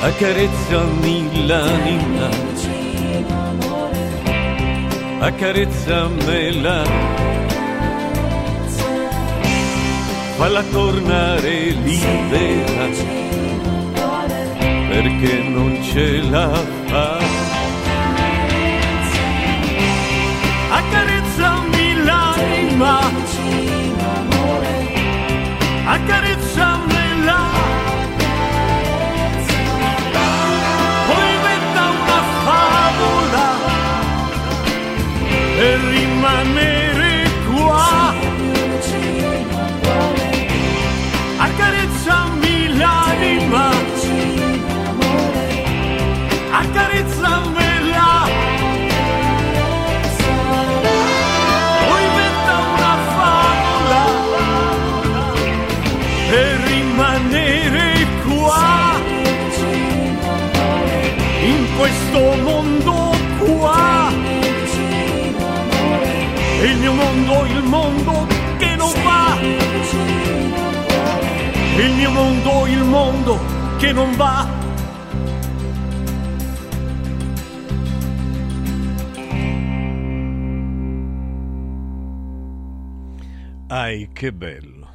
Accarezzami l'anima, accarezzamela, falla tornare libera perché non ce la fa. Che non va. Ai, che bello!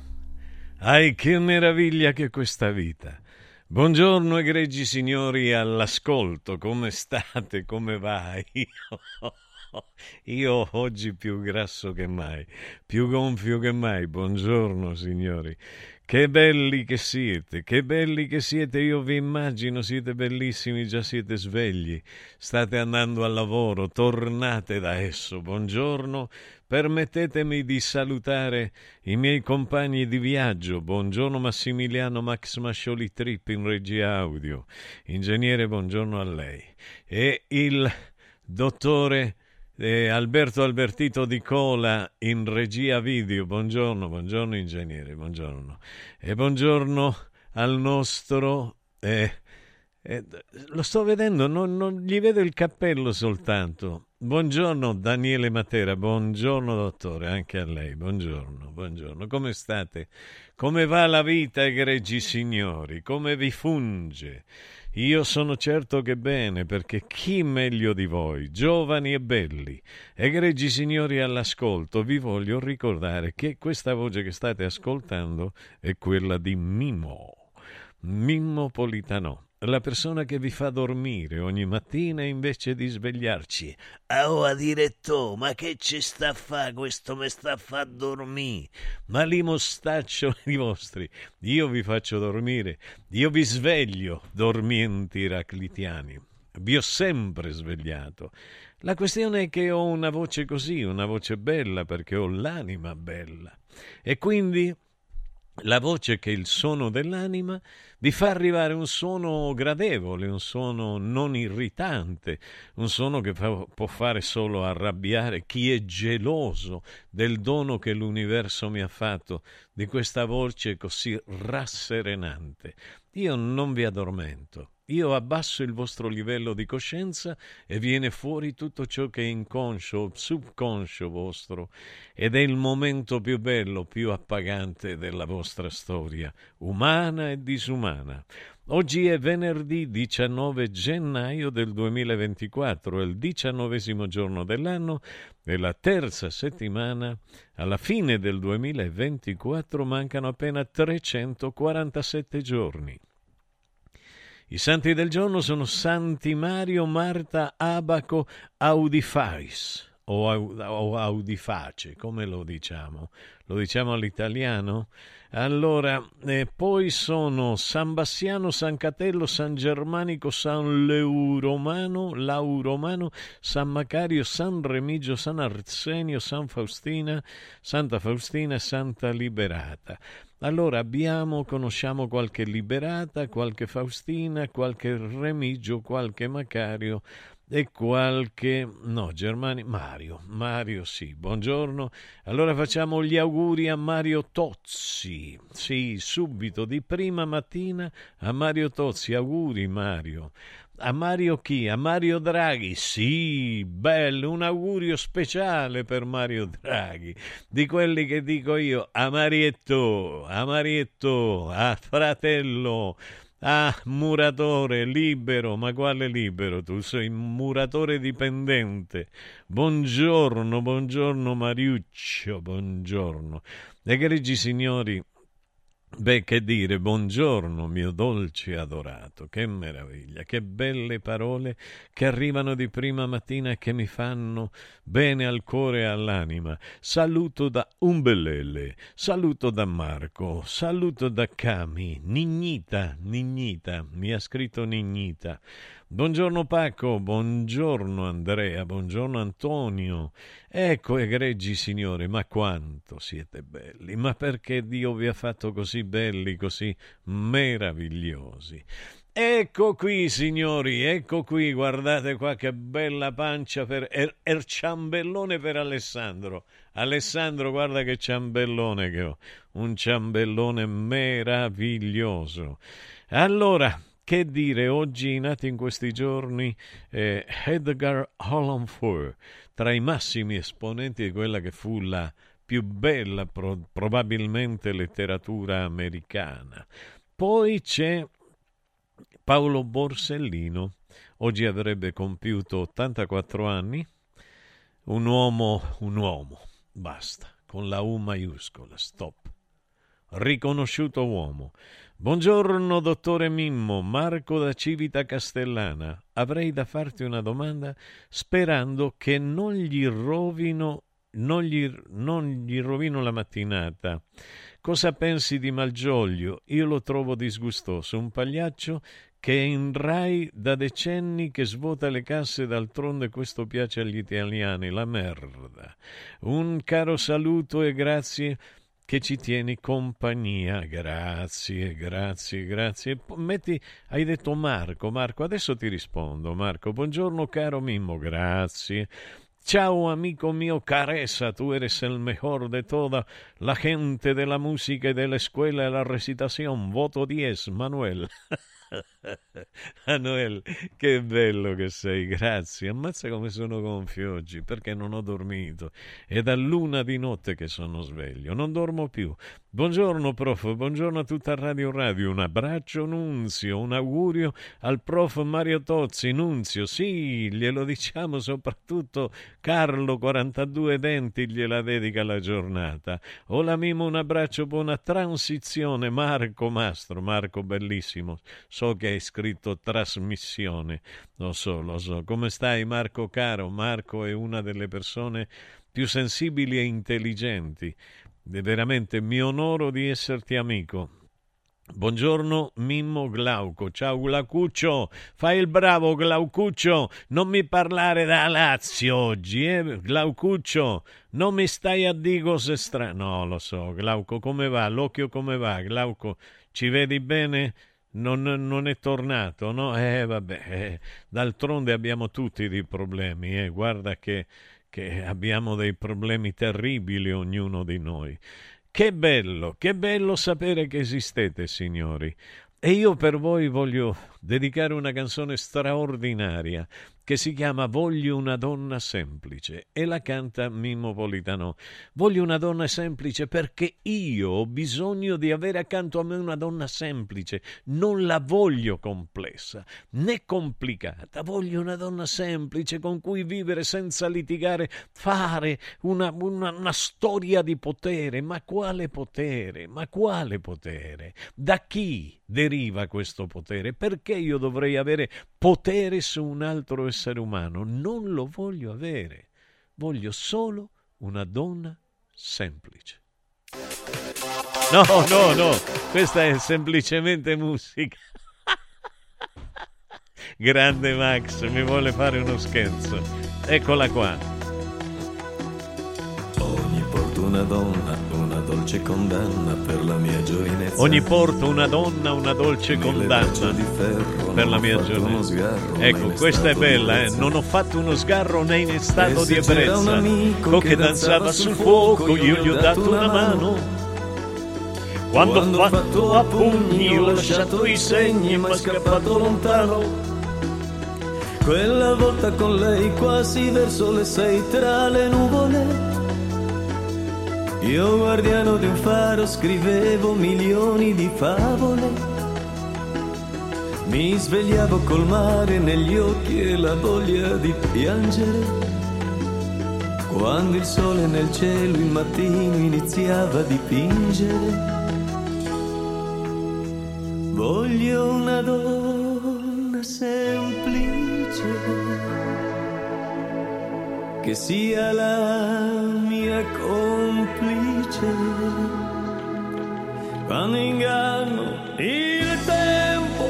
Ai, che meraviglia che questa vita! Buongiorno egregi signori all'ascolto, come state, come va? Io, io oggi più grasso che mai, più gonfio che mai. Buongiorno, signori. Che belli che siete, che belli che siete, io vi immagino, siete bellissimi, già siete svegli, state andando al lavoro, tornate da esso. Buongiorno, permettetemi di salutare i miei compagni di viaggio. Buongiorno Massimiliano Max Mascioli Trip in regia audio. Ingegnere, buongiorno a lei. E il dottore eh, Alberto Albertito Di Cola in regia video. Buongiorno, buongiorno ingegnere, buongiorno. E buongiorno al nostro... Eh, eh, lo sto vedendo, non, non, gli vedo il cappello soltanto. Buongiorno Daniele Matera, buongiorno dottore, anche a lei, buongiorno, buongiorno. Come state? Come va la vita, egregi signori? Come vi funge? Io sono certo che bene, perché chi meglio di voi, giovani e belli, egregi signori all'ascolto, vi voglio ricordare che questa voce che state ascoltando è quella di Mimo, Mimmo Politano la persona che vi fa dormire ogni mattina invece di svegliarci. Ah, diretto, ma che ci sta a fare questo mi sta a far dormire? Ma li mostaccio i vostri, io vi faccio dormire, io vi sveglio, dormienti iraclitiani. Vi ho sempre svegliato. La questione è che ho una voce così, una voce bella, perché ho l'anima bella. E quindi la voce che è il suono dell'anima vi fa arrivare un suono gradevole, un suono non irritante, un suono che fa, può fare solo arrabbiare chi è geloso del dono che l'universo mi ha fatto, di questa voce così rasserenante. Io non vi addormento, io abbasso il vostro livello di coscienza e viene fuori tutto ciò che è inconscio, subconscio vostro, ed è il momento più bello, più appagante della vostra storia, umana e disumana. Oggi è venerdì 19 gennaio del 2024, è il diciannovesimo giorno dell'anno, della terza settimana. Alla fine del 2024 mancano appena 347 giorni. I santi del giorno sono Santi Mario, Marta, Abaco, Audifais o, Audiface, come lo diciamo? Lo diciamo all'italiano? Allora, eh, poi sono San Bassiano, San Catello, San Germanico, San Leuromano, Lauromano, San Macario, San Remigio, San Arsenio, San Faustina, Santa Faustina e Santa Liberata. Allora abbiamo, conosciamo qualche Liberata, qualche Faustina, qualche Remigio, qualche Macario, e qualche... no, Germani... Mario, Mario sì, buongiorno. Allora facciamo gli auguri a Mario Tozzi. Sì, subito, di prima mattina a Mario Tozzi. Auguri Mario. A Mario chi? A Mario Draghi. Sì, bello, un augurio speciale per Mario Draghi. Di quelli che dico io, a Marietto, a Marietto, a fratello Ah, muratore, libero, ma quale libero? Tu sei muratore dipendente. Buongiorno, buongiorno Mariuccio, buongiorno. Egregi signori, Beh, che dire, buongiorno mio dolce adorato, che meraviglia, che belle parole che arrivano di prima mattina e che mi fanno bene al cuore e all'anima. Saluto da Umbellele, saluto da Marco, saluto da Cami, Nignita, Nignita, mi ha scritto Nignita. Buongiorno Paco, buongiorno Andrea, buongiorno Antonio. Ecco, egregi signori, ma quanto siete belli, ma perché Dio vi ha fatto così belli, così meravigliosi. Ecco qui, signori, ecco qui, guardate qua che bella pancia per er, er ciambellone per Alessandro. Alessandro, guarda che ciambellone che ho, un ciambellone meraviglioso. Allora, che dire, oggi nato in questi giorni eh, Edgar Allan Poe, tra i massimi esponenti di quella che fu la più bella pro- probabilmente letteratura americana. Poi c'è Paolo Borsellino, oggi avrebbe compiuto 84 anni, un uomo, un uomo, basta, con la U maiuscola, stop. riconosciuto uomo. Buongiorno, dottore Mimmo, Marco da Civita Castellana. Avrei da farti una domanda sperando che non gli rovino, non gli, non gli rovino la mattinata. Cosa pensi di Malgioglio? Io lo trovo disgustoso, un pagliaccio che è in Rai da decenni che svuota le casse, d'altronde questo piace agli italiani, la merda. Un caro saluto e grazie che ci tieni compagnia. Grazie, grazie, grazie. Metti, hai detto Marco, Marco, adesso ti rispondo. Marco, buongiorno caro Mimmo, grazie. Ciao amico mio Caressa, tú eres el mejor de toda la gente de la música y de la escuela de la recitación. Voto 10, Manuel. Manuel, che bello che sei, grazie. Ammazza come sono gonfio oggi, perché non ho dormito. È da luna di notte che sono sveglio, non dormo più. Buongiorno prof, buongiorno a tutta Radio Radio, un abbraccio Nunzio, un augurio al prof Mario Tozzi, Nunzio, sì, glielo diciamo soprattutto Carlo 42 denti gliela dedica la giornata. Ola Mimo, un abbraccio, buona transizione, Marco Mastro, Marco bellissimo, so che hai scritto trasmissione, lo so, lo so. Come stai Marco caro? Marco è una delle persone più sensibili e intelligenti è veramente mi onoro di esserti amico. Buongiorno Mimmo Glauco, ciao Glaucuccio, fai il bravo Glaucuccio, non mi parlare da Lazio oggi, eh Glaucuccio, non mi stai a dire cose strane, no lo so, Glauco come va, l'occhio come va, Glauco ci vedi bene? Non, non è tornato, no? Eh vabbè, eh, d'altronde abbiamo tutti dei problemi, eh, guarda che che abbiamo dei problemi terribili ognuno di noi. Che bello, che bello sapere che esistete, signori. E io per voi voglio dedicare una canzone straordinaria che si chiama Voglio una donna semplice e la canta Mimmo Politano. Voglio una donna semplice perché io ho bisogno di avere accanto a me una donna semplice, non la voglio complessa né complicata, voglio una donna semplice con cui vivere senza litigare, fare una, una, una storia di potere. Ma quale potere? Ma quale potere? Da chi deriva questo potere? Perché io dovrei avere potere su un altro essere umano. Non lo voglio avere. Voglio solo una donna semplice. No, no, no, questa è semplicemente musica. Grande Max, mi vuole fare uno scherzo. Eccola qua. Una donna, una dolce condanna per la mia giovinezza. Ogni porto una donna, una dolce condanna per la mia giovinezza. Ecco, questa è bella, eh? Non ho fatto uno sgarro né in stato di ebbrezza. Con che danzava sul fuoco, io gli ho dato una mano. Quando ho fatto a pugni, ho lasciato i segni, ma è scappato lontano. Quella volta con lei quasi verso le sei tra le nuvole. Io guardiano di un faro scrivevo milioni di favole. Mi svegliavo col mare negli occhi e la voglia di piangere. Quando il sole nel cielo il mattino iniziava a dipingere. Voglio una donna semplice che sia la mia complice. Quando inganno il tempo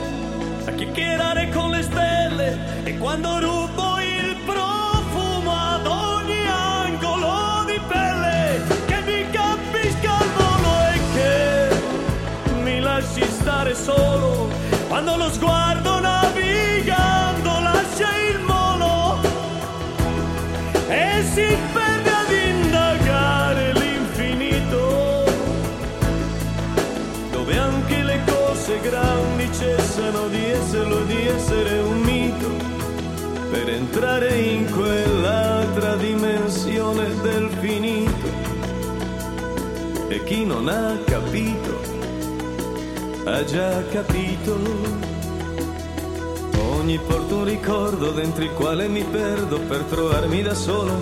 a chiacchierare con le stelle e quando rubo il profumo ad ogni angolo di pelle che mi capisca al volo e che mi lasci stare solo. Quando lo sguardo navigando lascia il molo e si perde grandi cessano di esserlo di essere un mito per entrare in quell'altra dimensione del finito e chi non ha capito ha già capito Ogni porto un ricordo dentro il quale mi perdo per trovarmi da solo.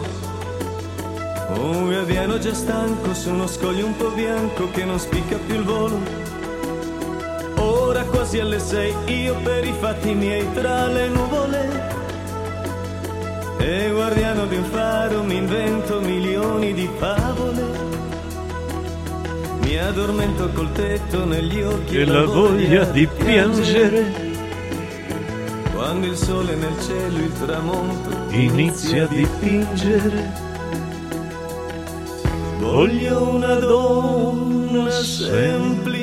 Un gabbiano già stanco su uno scoglio un po' bianco che non spicca più il volo. Quasi alle sei, io per i fatti miei tra le nuvole. E guardiano di un faro mi invento milioni di favole. Mi addormento col tetto negli occhi E la voglia di piangere Quando il sole nel cielo, il tramonto inizia a dipingere. Voglio una donna semplice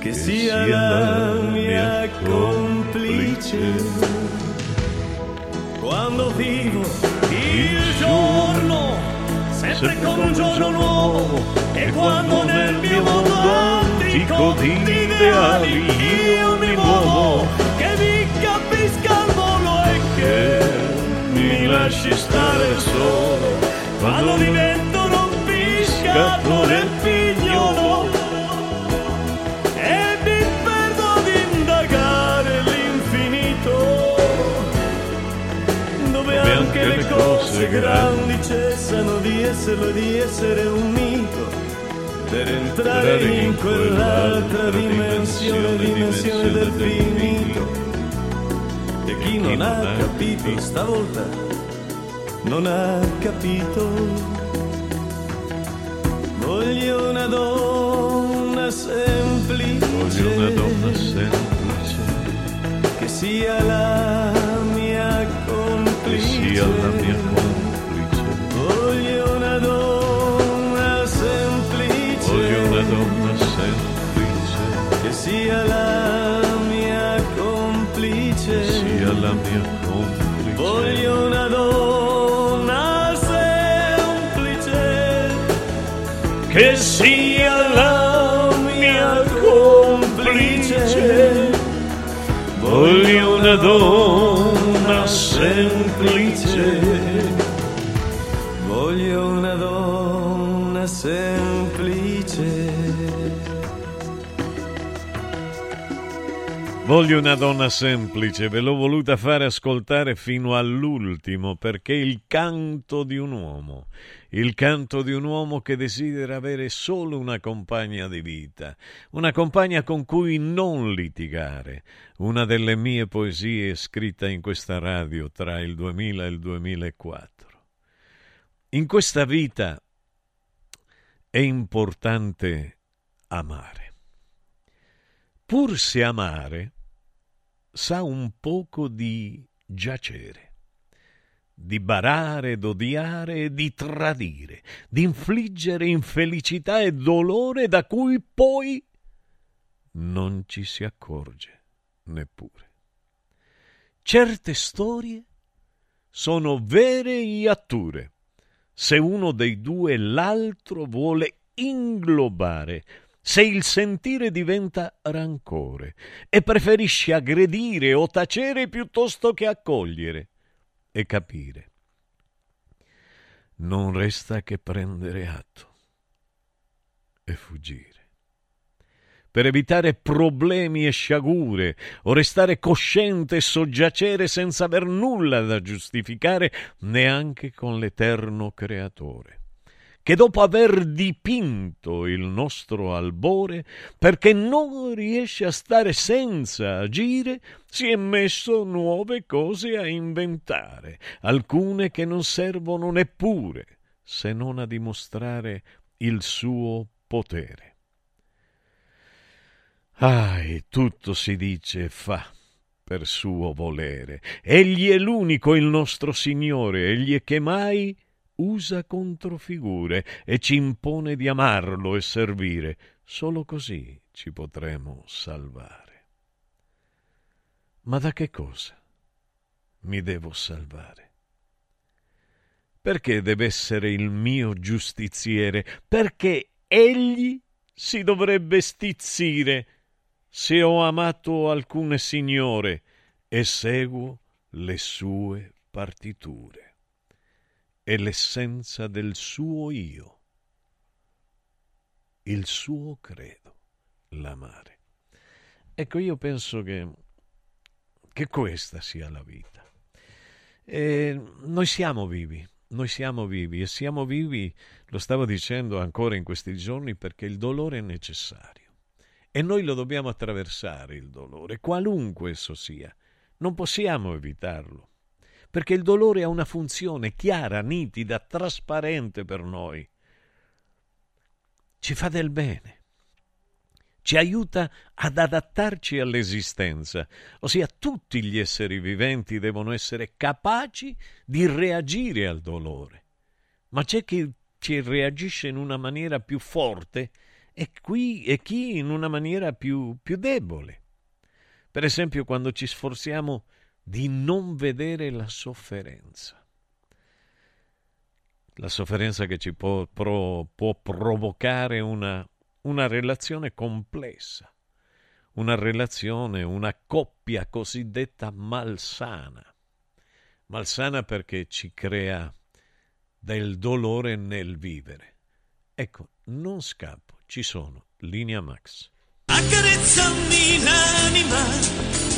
che sia la mia complice. quando vivo il giorno sempre come un giorno nuovo e quando nel mio mondo antico di ideali io mi muovo che mi capisca il volo e che mi lasci stare solo. quando divento un pescatore grandi cessano di esserlo e di essere un mito per entrare in quell'altra dimensione, dimensione del finito. E chi non ha capito stavolta non ha capito. Voglio una donna semplice. Voglio una donna semplice che sia la mia che complice. sia la mia complice. Sia la mia complice. sia la mia complice. Voglio una donna semplice che sia la mia complice. Voglio una donna Voglio una donna semplice, ve l'ho voluta fare ascoltare fino all'ultimo perché il canto di un uomo, il canto di un uomo che desidera avere solo una compagna di vita, una compagna con cui non litigare, una delle mie poesie scritta in questa radio tra il 2000 e il 2004. In questa vita è importante amare. Pur se amare sa un poco di giacere, di barare, d'odiare e di tradire, di infliggere infelicità e dolore da cui poi non ci si accorge neppure. Certe storie sono vere iatture se uno dei due l'altro vuole inglobare se il sentire diventa rancore e preferisce aggredire o tacere piuttosto che accogliere e capire. Non resta che prendere atto e fuggire. Per evitare problemi e sciagure, o restare cosciente e soggiacere senza aver nulla da giustificare neanche con l'eterno creatore che dopo aver dipinto il nostro albore, perché non riesce a stare senza agire, si è messo nuove cose a inventare, alcune che non servono neppure, se non a dimostrare il suo potere. Ah, e tutto si dice e fa per suo volere. Egli è l'unico il nostro Signore, egli è che mai usa controfigure e ci impone di amarlo e servire. Solo così ci potremo salvare. Ma da che cosa mi devo salvare? Perché deve essere il mio giustiziere? Perché egli si dovrebbe stizzire se ho amato alcune signore e seguo le sue partiture è l'essenza del suo io, il suo credo, l'amare. Ecco, io penso che, che questa sia la vita. E noi siamo vivi, noi siamo vivi e siamo vivi, lo stavo dicendo ancora in questi giorni, perché il dolore è necessario. E noi lo dobbiamo attraversare, il dolore, qualunque esso sia. Non possiamo evitarlo, perché il dolore ha una funzione chiara, nitida, trasparente per noi. Ci fa del bene ci aiuta ad adattarci all'esistenza, ossia tutti gli esseri viventi devono essere capaci di reagire al dolore. Ma c'è chi ci reagisce in una maniera più forte e, qui, e chi in una maniera più, più debole. Per esempio quando ci sforziamo di non vedere la sofferenza. La sofferenza che ci può, pro, può provocare una una relazione complessa, una relazione, una coppia cosiddetta malsana. Malsana perché ci crea del dolore nel vivere. Ecco, non scappo, ci sono, linea Max. Accarezzami l'anima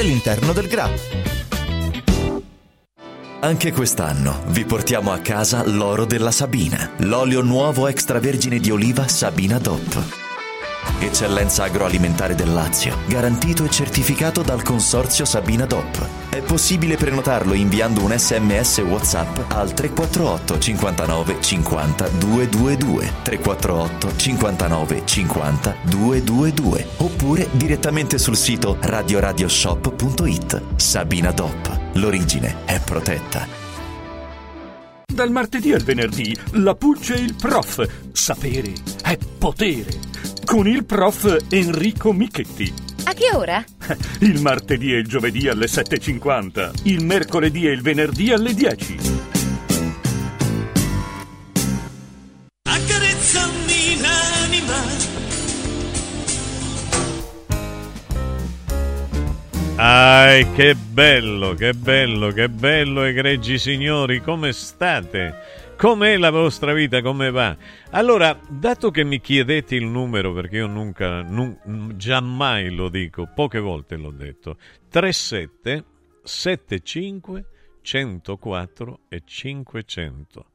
all'interno del GRA. Anche quest'anno vi portiamo a casa l'oro della Sabina, l'olio nuovo extravergine di oliva Sabina DOP. Eccellenza agroalimentare del Lazio, garantito e certificato dal consorzio Sabina DOP. È possibile prenotarlo inviando un sms WhatsApp al 348 59 50 222 348 59 50 222 oppure direttamente sul sito radioradioshop.it. Sabina DOP. L'origine è protetta. Dal martedì al venerdì, la Pulce e il prof. Sapere è potere. Con il prof Enrico Michetti. A che ora? Il martedì e il giovedì alle 7.50. Il mercoledì e il venerdì alle 10. Accarezzami l'anima Ai, che bello, che bello, che bello, egregi signori, come state? Com'è la vostra vita? Come va? Allora, dato che mi chiedete il numero, perché io nunca, nun, giammai lo dico, poche volte l'ho detto, 37 75 104 e 500.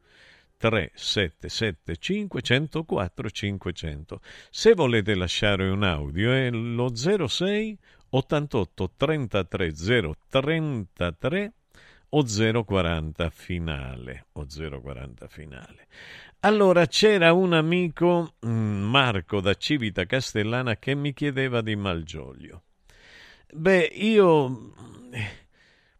3775 104 500. Se volete lasciare un audio è lo 06 88 33 033 o 040 finale o 040 finale. Allora c'era un amico mm, Marco da Civita Castellana che mi chiedeva di Malgioglio. Beh, io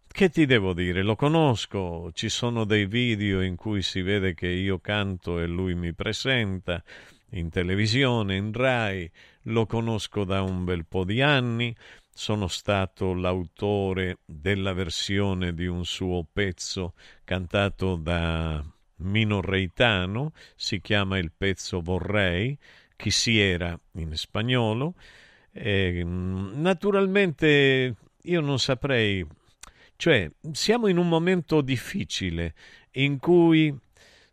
che ti devo dire? Lo conosco, ci sono dei video in cui si vede che io canto e lui mi presenta in televisione, in Rai, lo conosco da un bel po' di anni, sono stato l'autore della versione di un suo pezzo cantato da Mino Reitano, si chiama il pezzo Vorrei, chi si era in spagnolo. E, naturalmente io non saprei, cioè siamo in un momento difficile in cui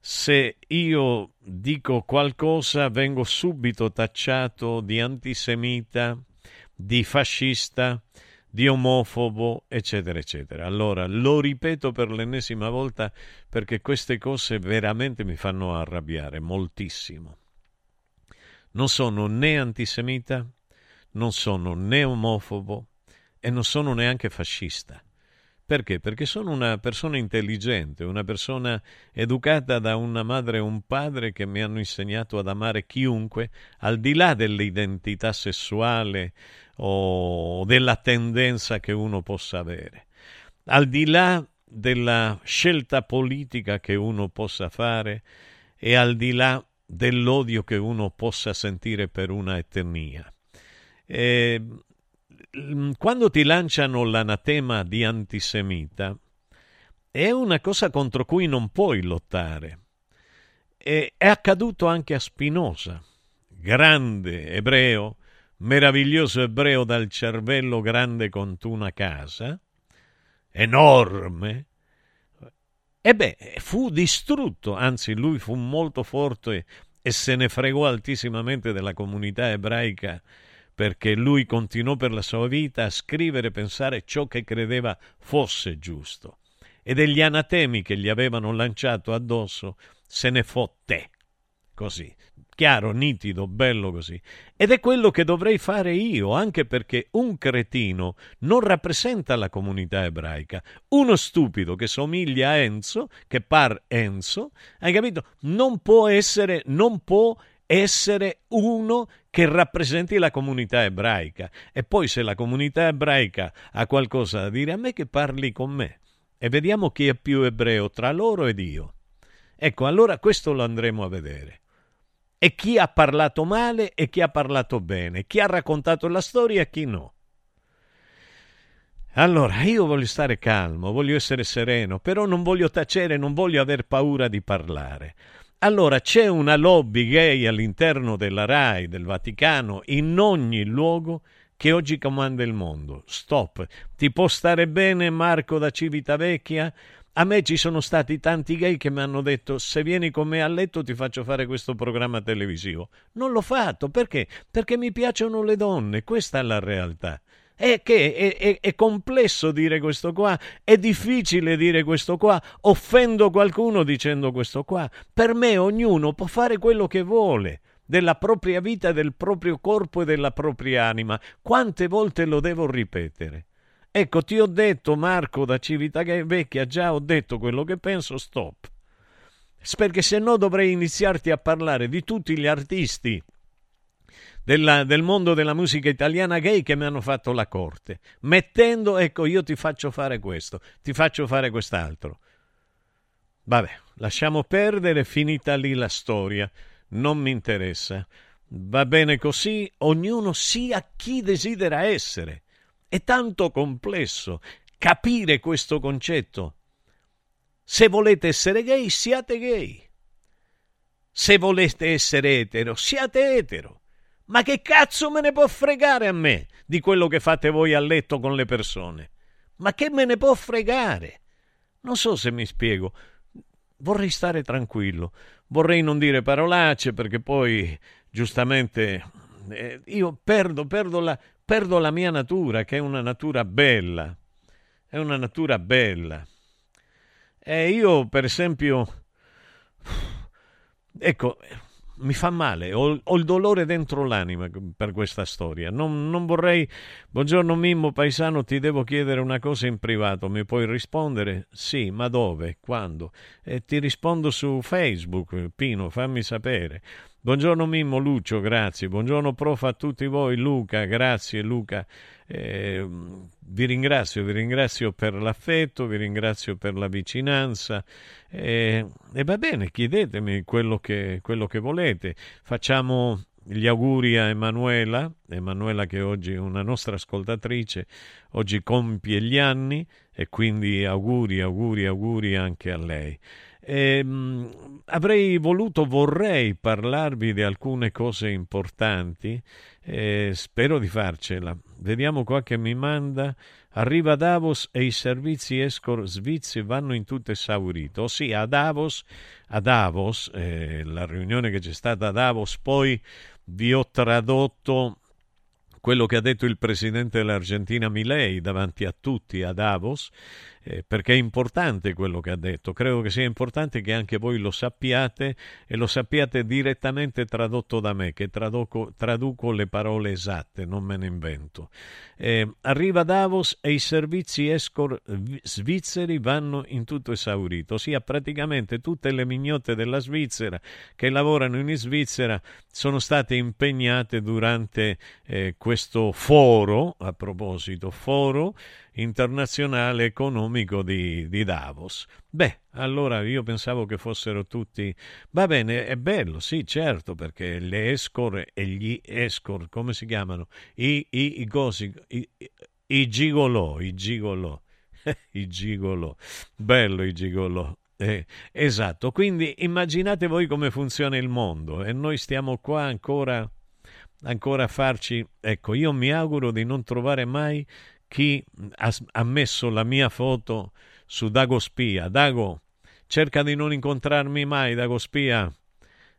se io dico qualcosa vengo subito tacciato di antisemita, di fascista, di omofobo, eccetera, eccetera. Allora lo ripeto per l'ennesima volta perché queste cose veramente mi fanno arrabbiare moltissimo. Non sono né antisemita, non sono né omofobo e non sono neanche fascista. Perché? Perché sono una persona intelligente, una persona educata da una madre e un padre che mi hanno insegnato ad amare chiunque, al di là dell'identità sessuale o della tendenza che uno possa avere, al di là della scelta politica che uno possa fare e al di là dell'odio che uno possa sentire per una etnia. E Mm, quando ti lanciano l'anatema di antisemita, è una cosa contro cui non puoi lottare. E è accaduto anche a Spinoza, grande ebreo, meraviglioso ebreo dal cervello grande quanto una casa, enorme. E beh, fu distrutto, anzi lui fu molto forte e se ne fregò altissimamente della comunità ebraica perché lui continuò per la sua vita a scrivere e pensare ciò che credeva fosse giusto. E degli anatemi che gli avevano lanciato addosso se ne fotte. Così, chiaro, nitido, bello così. Ed è quello che dovrei fare io, anche perché un cretino non rappresenta la comunità ebraica. Uno stupido che somiglia a Enzo, che par Enzo, hai capito? Non può essere, non può essere uno che rappresenti la comunità ebraica. E poi se la comunità ebraica ha qualcosa da dire, a me che parli con me. E vediamo chi è più ebreo tra loro ed io. Ecco, allora questo lo andremo a vedere. E chi ha parlato male e chi ha parlato bene, chi ha raccontato la storia e chi no. Allora, io voglio stare calmo, voglio essere sereno, però non voglio tacere, non voglio aver paura di parlare. Allora c'è una lobby gay all'interno della RAI, del Vaticano, in ogni luogo che oggi comanda il mondo. Stop. Ti può stare bene Marco da Civitavecchia? A me ci sono stati tanti gay che mi hanno detto se vieni con me a letto ti faccio fare questo programma televisivo. Non l'ho fatto perché? Perché mi piacciono le donne, questa è la realtà. È che è, è, è, complesso dire questo qua, è difficile dire questo qua, offendo qualcuno dicendo questo qua. Per me ognuno può fare quello che vuole della propria vita, del proprio corpo e della propria anima. Quante volte lo devo ripetere? Ecco, ti ho detto, Marco da Civitavecchia, già ho detto quello che penso, stop. Perché se no dovrei iniziarti a parlare di tutti gli artisti della, del mondo della musica italiana gay che mi hanno fatto la corte, mettendo, ecco, io ti faccio fare questo, ti faccio fare quest'altro. Vabbè, lasciamo perdere, finita lì la storia, non mi interessa. Va bene così, ognuno sia chi desidera essere. È tanto complesso capire questo concetto. Se volete essere gay, siate gay. Se volete essere etero, siate etero. Ma che cazzo me ne può fregare a me di quello che fate voi a letto con le persone? Ma che me ne può fregare? Non so se mi spiego. vorrei stare tranquillo, vorrei non dire parolacce perché poi giustamente eh, io perdo, perdo, la, perdo la mia natura, che è una natura bella, è una natura bella. E io, per esempio, ecco, mi fa male, ho, ho, il dolore dentro l'anima per questa storia. Non, non, vorrei. Buongiorno Mimmo Paesano, ti devo chiedere una cosa in privato. Mi puoi rispondere? Sì, ma dove? Quando? E ti rispondo su Facebook, Pino, fammi sapere. Buongiorno Mimmo, Lucio, grazie. Buongiorno prof a tutti voi, Luca, grazie Luca. Eh, vi ringrazio, vi ringrazio per l'affetto, vi ringrazio per la vicinanza eh, e va bene, chiedetemi quello che, quello che volete. Facciamo gli auguri a Emanuela, Emanuela che oggi è una nostra ascoltatrice, oggi compie gli anni e quindi auguri, auguri, auguri anche a lei. E, mh, avrei voluto, vorrei parlarvi di alcune cose importanti, eh, spero di farcela. Vediamo qua che mi manda. Arriva Davos e i servizi escort svizzeri vanno in tutto esaurito. Ossia, a Davos, a Davos eh, la riunione che c'è stata a Davos, poi vi ho tradotto quello che ha detto il presidente dell'Argentina Milei davanti a tutti a Davos, eh, perché è importante quello che ha detto. Credo che sia importante che anche voi lo sappiate e lo sappiate direttamente tradotto da me, che traduco, traduco le parole esatte, non me ne invento. Eh, arriva Davos e i servizi escort svizzeri vanno in tutto esaurito, ossia praticamente tutte le mignotte della Svizzera che lavorano in Svizzera sono state impegnate durante eh, questo foro, a proposito, foro internazionale economico di, di, Davos. Beh, allora io pensavo che fossero tutti... Va bene, è bello, sì, certo, perché le escort e gli escort, come si chiamano? I, i, i, cosi, i, i gigolò, i gigolò. I gigolò. Bello i gigolò. Eh, esatto, quindi immaginate voi come funziona il mondo e noi stiamo qua ancora, ancora a farci... Ecco, io mi auguro di non trovare mai chi ha, ha messo la mia foto su Dago Spia. Dago, cerca di non incontrarmi mai, Dago Spia.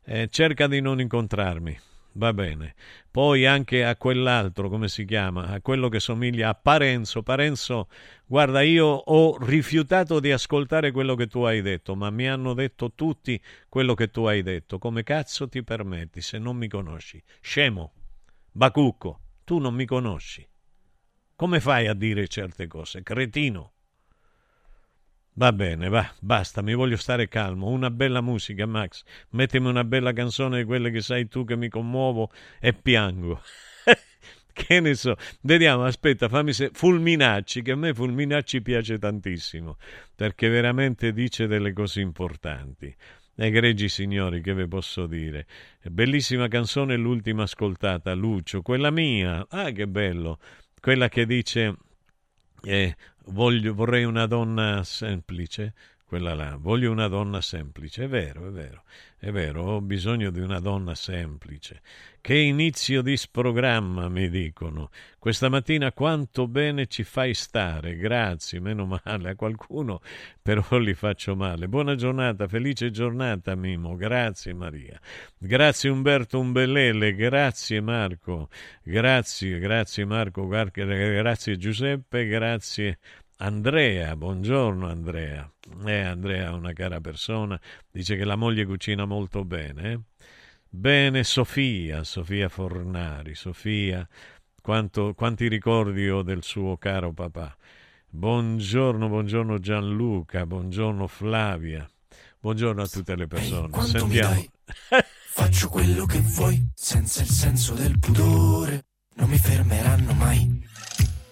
Eh, cerca di non incontrarmi. Va bene. Poi anche a quell'altro, come si chiama? A quello che somiglia a Parenzo. Parenzo, guarda, io ho rifiutato di ascoltare quello che tu hai detto, ma mi hanno detto tutti quello che tu hai detto. Come cazzo ti permetti se non mi conosci? Scemo. Bacucco, tu non mi conosci. Come fai a dire certe cose? Cretino. Va bene, va, basta, mi voglio stare calmo. Una bella musica, Max. Mettimi una bella canzone di quelle che sai tu che mi commuovo e piango. che ne so. Vediamo, aspetta, fammi se... Fulminacci, che a me Fulminacci piace tantissimo, perché veramente dice delle cose importanti. Egregi signori, che vi posso dire? Bellissima canzone l'ultima ascoltata, Lucio, quella mia. Ah, che bello quella che dice eh, voglio, vorrei una donna semplice, quella là, voglio una donna semplice, è vero, è vero, è vero, ho bisogno di una donna semplice. Che inizio di sprogramma, mi dicono. Questa mattina quanto bene ci fai stare, grazie, meno male, a qualcuno però li faccio male. Buona giornata, felice giornata, Mimo, grazie Maria. Grazie Umberto Umbellele, grazie Marco, grazie, grazie Marco, grazie Giuseppe, grazie Andrea, buongiorno Andrea. Eh, Andrea è una cara persona, dice che la moglie cucina molto bene. Eh? Bene, Sofia, Sofia Fornari, Sofia, quanto, quanti ricordi ho del suo caro papà. Buongiorno, buongiorno Gianluca, buongiorno Flavia, buongiorno a tutte le persone. Ehi, Sentiamo. Faccio quello che vuoi, senza il senso del pudore, non mi fermeranno mai.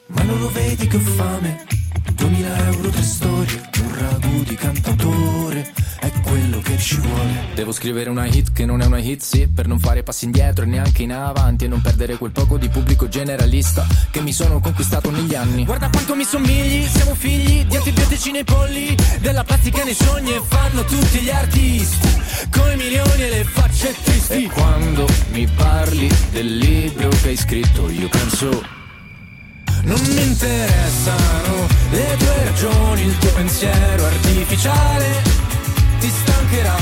Ma non lo vedi che ho fame? 2000 euro, tre storie, un ragù di cantautore, è quello che ci vuole. Devo scrivere una hit che non è una hit, sì, per non fare passi indietro e neanche in avanti e non perdere quel poco di pubblico generalista che mi sono conquistato negli anni. Guarda quanto mi somigli, siamo figli di antibiotici nei polli, della plastica nei sogni e fanno tutti gli artisti, coi milioni e le facce tristi. E quando mi parli del libro che hai scritto, io penso non mi interessano le tue ragioni, il tuo pensiero artificiale ti stancherà.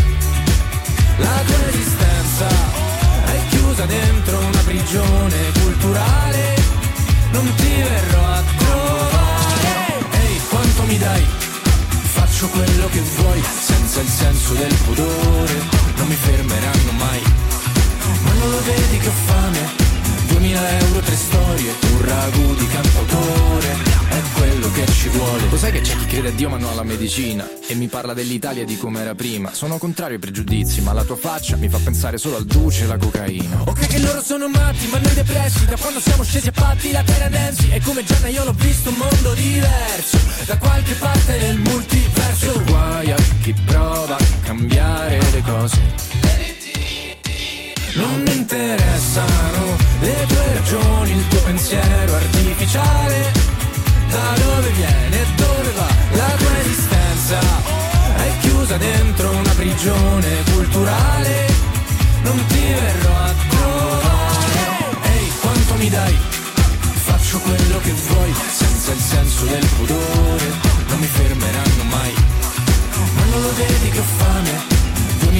La tua esistenza è chiusa dentro una prigione culturale, non ti verrò a trovare. Ehi, quanto mi dai? Faccio quello che vuoi, senza il senso del pudore, non mi fermeranno mai. Ma non lo vedi che ho fame? 2000 euro, tre storie, un ragù di cantautore, è quello che ci vuole. Lo sai che c'è chi crede a Dio ma non alla medicina e mi parla dell'Italia di come era prima. Sono contrario ai pregiudizi, ma la tua faccia mi fa pensare solo al duce e alla cocaina. Ok che loro sono matti, ma noi depressi Da quando siamo scesi a patti la terra danzi E come Gianna io l'ho visto un mondo diverso Da qualche parte nel multiverso E guai a chi prova a cambiare le cose. Non mi interessano le tue ragioni, il tuo pensiero artificiale. Da dove viene e dove va la tua esistenza? È chiusa dentro una prigione culturale. Non ti verrò a trovare. Ehi, quanto mi dai? Faccio quello che vuoi Senza il senso del pudore. Non mi fermeranno mai. Ma non lo vedi che ho fame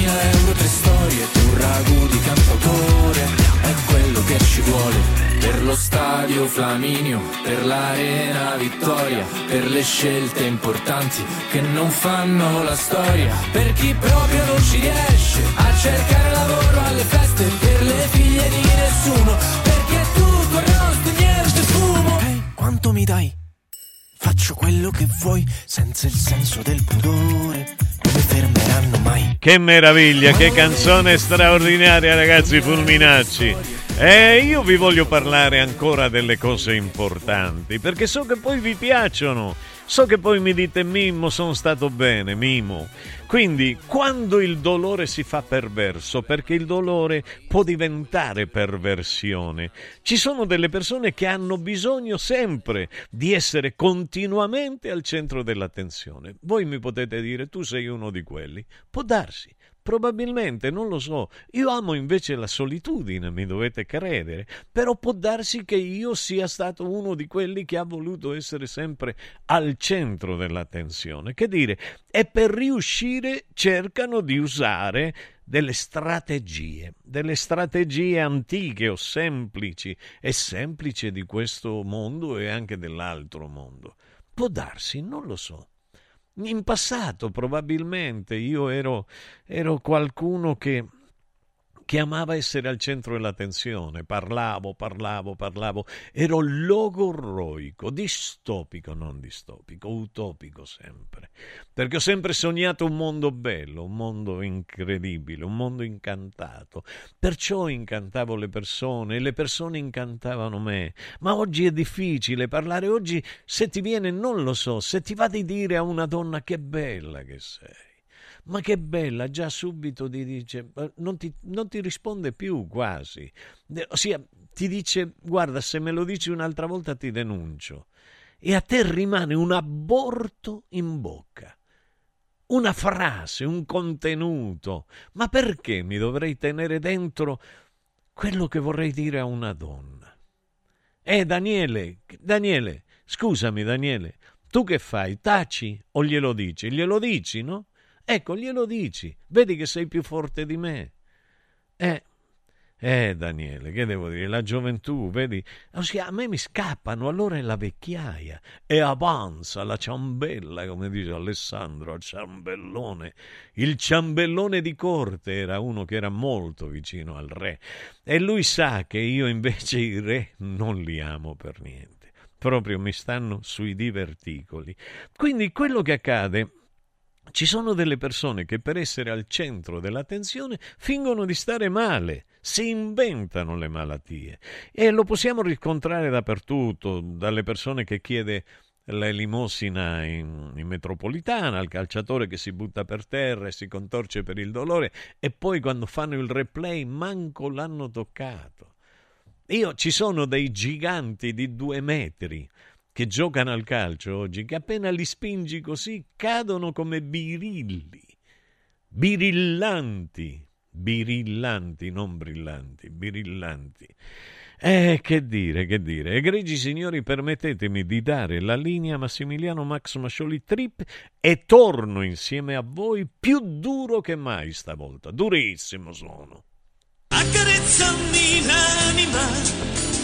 2000 euro, tre storie, un ragù di cantautore, è quello che ci vuole. Per lo stadio Flaminio, per l'arena Vittoria, per le scelte importanti che non fanno la storia. Per chi proprio non ci riesce a cercare lavoro alle feste, per le figlie di nessuno, perché tutto arrosto e niente fumo. Ehi, quanto mi dai? Faccio quello che vuoi, senza il senso del pudore, non mi fermeranno mai. Che meraviglia, che canzone straordinaria ragazzi fulminacci. E io vi voglio parlare ancora delle cose importanti, perché so che poi vi piacciono. So che poi mi dite Mimmo, sono stato bene, Mimo. Quindi, quando il dolore si fa perverso, perché il dolore può diventare perversione, ci sono delle persone che hanno bisogno sempre di essere continuamente al centro dell'attenzione. Voi mi potete dire, tu sei uno di quelli. Può darsi. Probabilmente, non lo so. Io amo invece la solitudine, mi dovete credere. Però può darsi che io sia stato uno di quelli che ha voluto essere sempre al centro dell'attenzione. Che dire? E per riuscire cercano di usare delle strategie, delle strategie antiche o semplici e semplici di questo mondo e anche dell'altro mondo. Può darsi, non lo so. In passato probabilmente io ero, ero qualcuno che, che amava essere al centro dell'attenzione, parlavo, parlavo, parlavo, ero logorroico, distopico, non distopico, utopico sempre, perché ho sempre sognato un mondo bello, un mondo incredibile, un mondo incantato, perciò incantavo le persone e le persone incantavano me, ma oggi è difficile parlare, oggi se ti viene, non lo so, se ti va di dire a una donna che bella che sei, ma che bella, già subito ti dice, non ti, non ti risponde più quasi. Ossia, ti dice, guarda, se me lo dici un'altra volta ti denuncio. E a te rimane un aborto in bocca. Una frase, un contenuto. Ma perché mi dovrei tenere dentro quello che vorrei dire a una donna? Eh, Daniele, Daniele, scusami, Daniele, tu che fai? Taci o glielo dici? Glielo dici, no? Ecco, glielo dici, vedi che sei più forte di me. Eh, eh, Daniele, che devo dire? La gioventù, vedi? Ossia, a me mi scappano, allora è la vecchiaia. E avanza la ciambella, come dice Alessandro, ciambellone. Il ciambellone di corte era uno che era molto vicino al re. E lui sa che io invece i re non li amo per niente. Proprio mi stanno sui diverticoli. Quindi quello che accade ci sono delle persone che per essere al centro dell'attenzione fingono di stare male, si inventano le malattie e lo possiamo riscontrare dappertutto, dalle persone che chiede l'elemosina in, in metropolitana, al calciatore che si butta per terra e si contorce per il dolore e poi quando fanno il replay manco l'hanno toccato. Io ci sono dei giganti di due metri che giocano al calcio oggi, che appena li spingi così cadono come birilli, birillanti, birillanti, non brillanti, birillanti. Eh, che dire, che dire. Egregi signori, permettetemi di dare la linea Massimiliano Max Mascioli Trip e torno insieme a voi più duro che mai stavolta. Durissimo sono. Accarezzami l'anima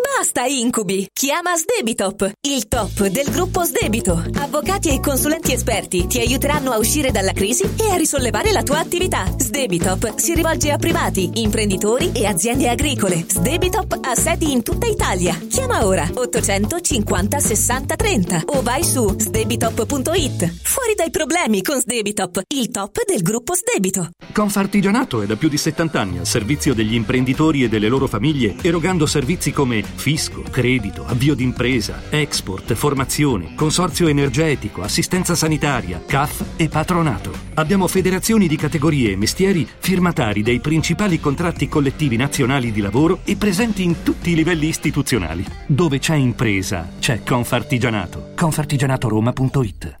Basta incubi! Chiama Sdebitop, il top del gruppo Sdebito. Avvocati e consulenti esperti ti aiuteranno a uscire dalla crisi e a risollevare la tua attività. Sdebitop si rivolge a privati, imprenditori e aziende agricole. Sdebitop ha sedi in tutta Italia. Chiama ora 850 60 30 o vai su sdebitop.it. Fuori dai problemi con Sdebitop, il top del gruppo Sdebito. Confartigianato è da più di 70 anni al servizio degli imprenditori e delle loro famiglie, erogando servizi come fisco, credito, avvio d'impresa, export, formazione, consorzio energetico, assistenza sanitaria, CAF e patronato. Abbiamo federazioni di categorie e mestieri firmatari dei principali contratti collettivi nazionali di lavoro e presenti in tutti i livelli istituzionali. Dove c'è impresa, c'è Confartigianato. Confartigianatoroma.it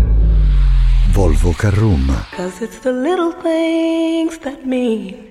Volvo Carrum. Cause it's the little things that mean.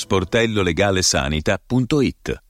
sportellolegalesanita.it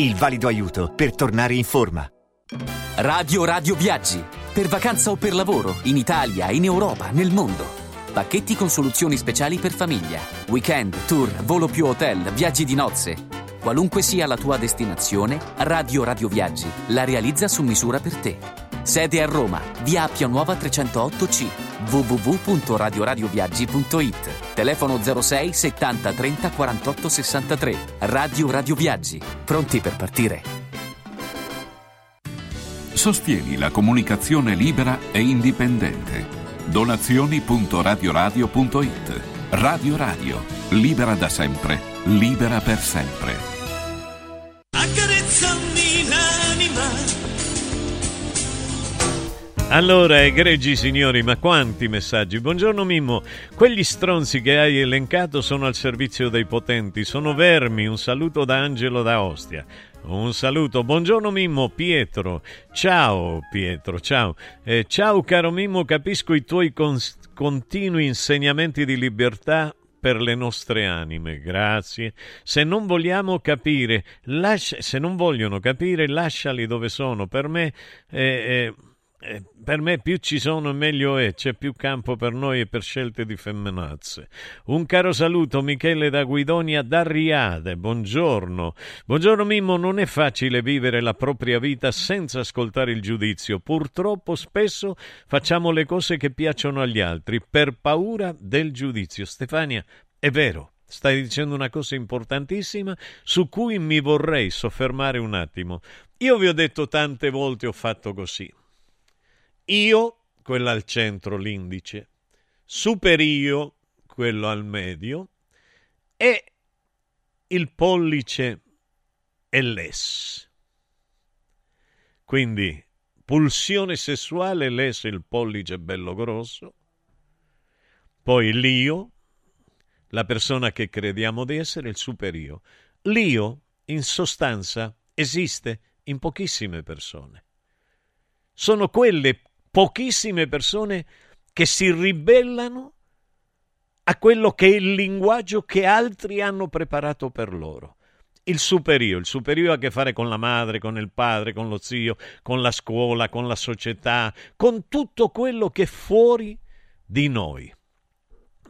Il valido aiuto per tornare in forma. Radio Radio Viaggi. Per vacanza o per lavoro, in Italia, in Europa, nel mondo. Pacchetti con soluzioni speciali per famiglia. Weekend, tour, volo più hotel, viaggi di nozze. Qualunque sia la tua destinazione, Radio Radio Viaggi la realizza su misura per te. Sede a Roma, via Appia Nuova 308C, www.radioradioviaggi.it. Telefono 06 70 30 48 63. Radio Radio Viaggi. Pronti per partire? Sostieni la comunicazione libera e indipendente. Donazioni.radioradio.it Radio Radio, libera da sempre, libera per sempre. Allora, egregi signori, ma quanti messaggi? Buongiorno Mimmo, quegli stronzi che hai elencato sono al servizio dei potenti, sono vermi, un saluto da Angelo da Ostia. Un saluto, buongiorno Mimmo, Pietro. Ciao Pietro, ciao. Eh, ciao caro Mimmo, capisco i tuoi cons- continui insegnamenti di libertà per le nostre anime, grazie. Se non vogliamo capire, lascia- se non vogliono capire, lasciali dove sono. Per me, eh, eh, eh, per me più ci sono meglio è, c'è più campo per noi e per scelte di femminazze. Un caro saluto Michele da Guidonia da Riade, buongiorno. Buongiorno Mimmo, non è facile vivere la propria vita senza ascoltare il giudizio. Purtroppo spesso facciamo le cose che piacciono agli altri per paura del giudizio. Stefania, è vero. Stai dicendo una cosa importantissima su cui mi vorrei soffermare un attimo. Io vi ho detto tante volte ho fatto così. Io, quella al centro, l'indice, superio, quello al medio, e il pollice e l'es. Quindi pulsione sessuale, l'es il pollice bello grosso, poi l'io, la persona che crediamo di essere, il superio. L'io, in sostanza, esiste in pochissime persone. Sono quelle pochissime persone che si ribellano a quello che è il linguaggio che altri hanno preparato per loro. Il superio, il superio ha a che fare con la madre, con il padre, con lo zio, con la scuola, con la società, con tutto quello che è fuori di noi.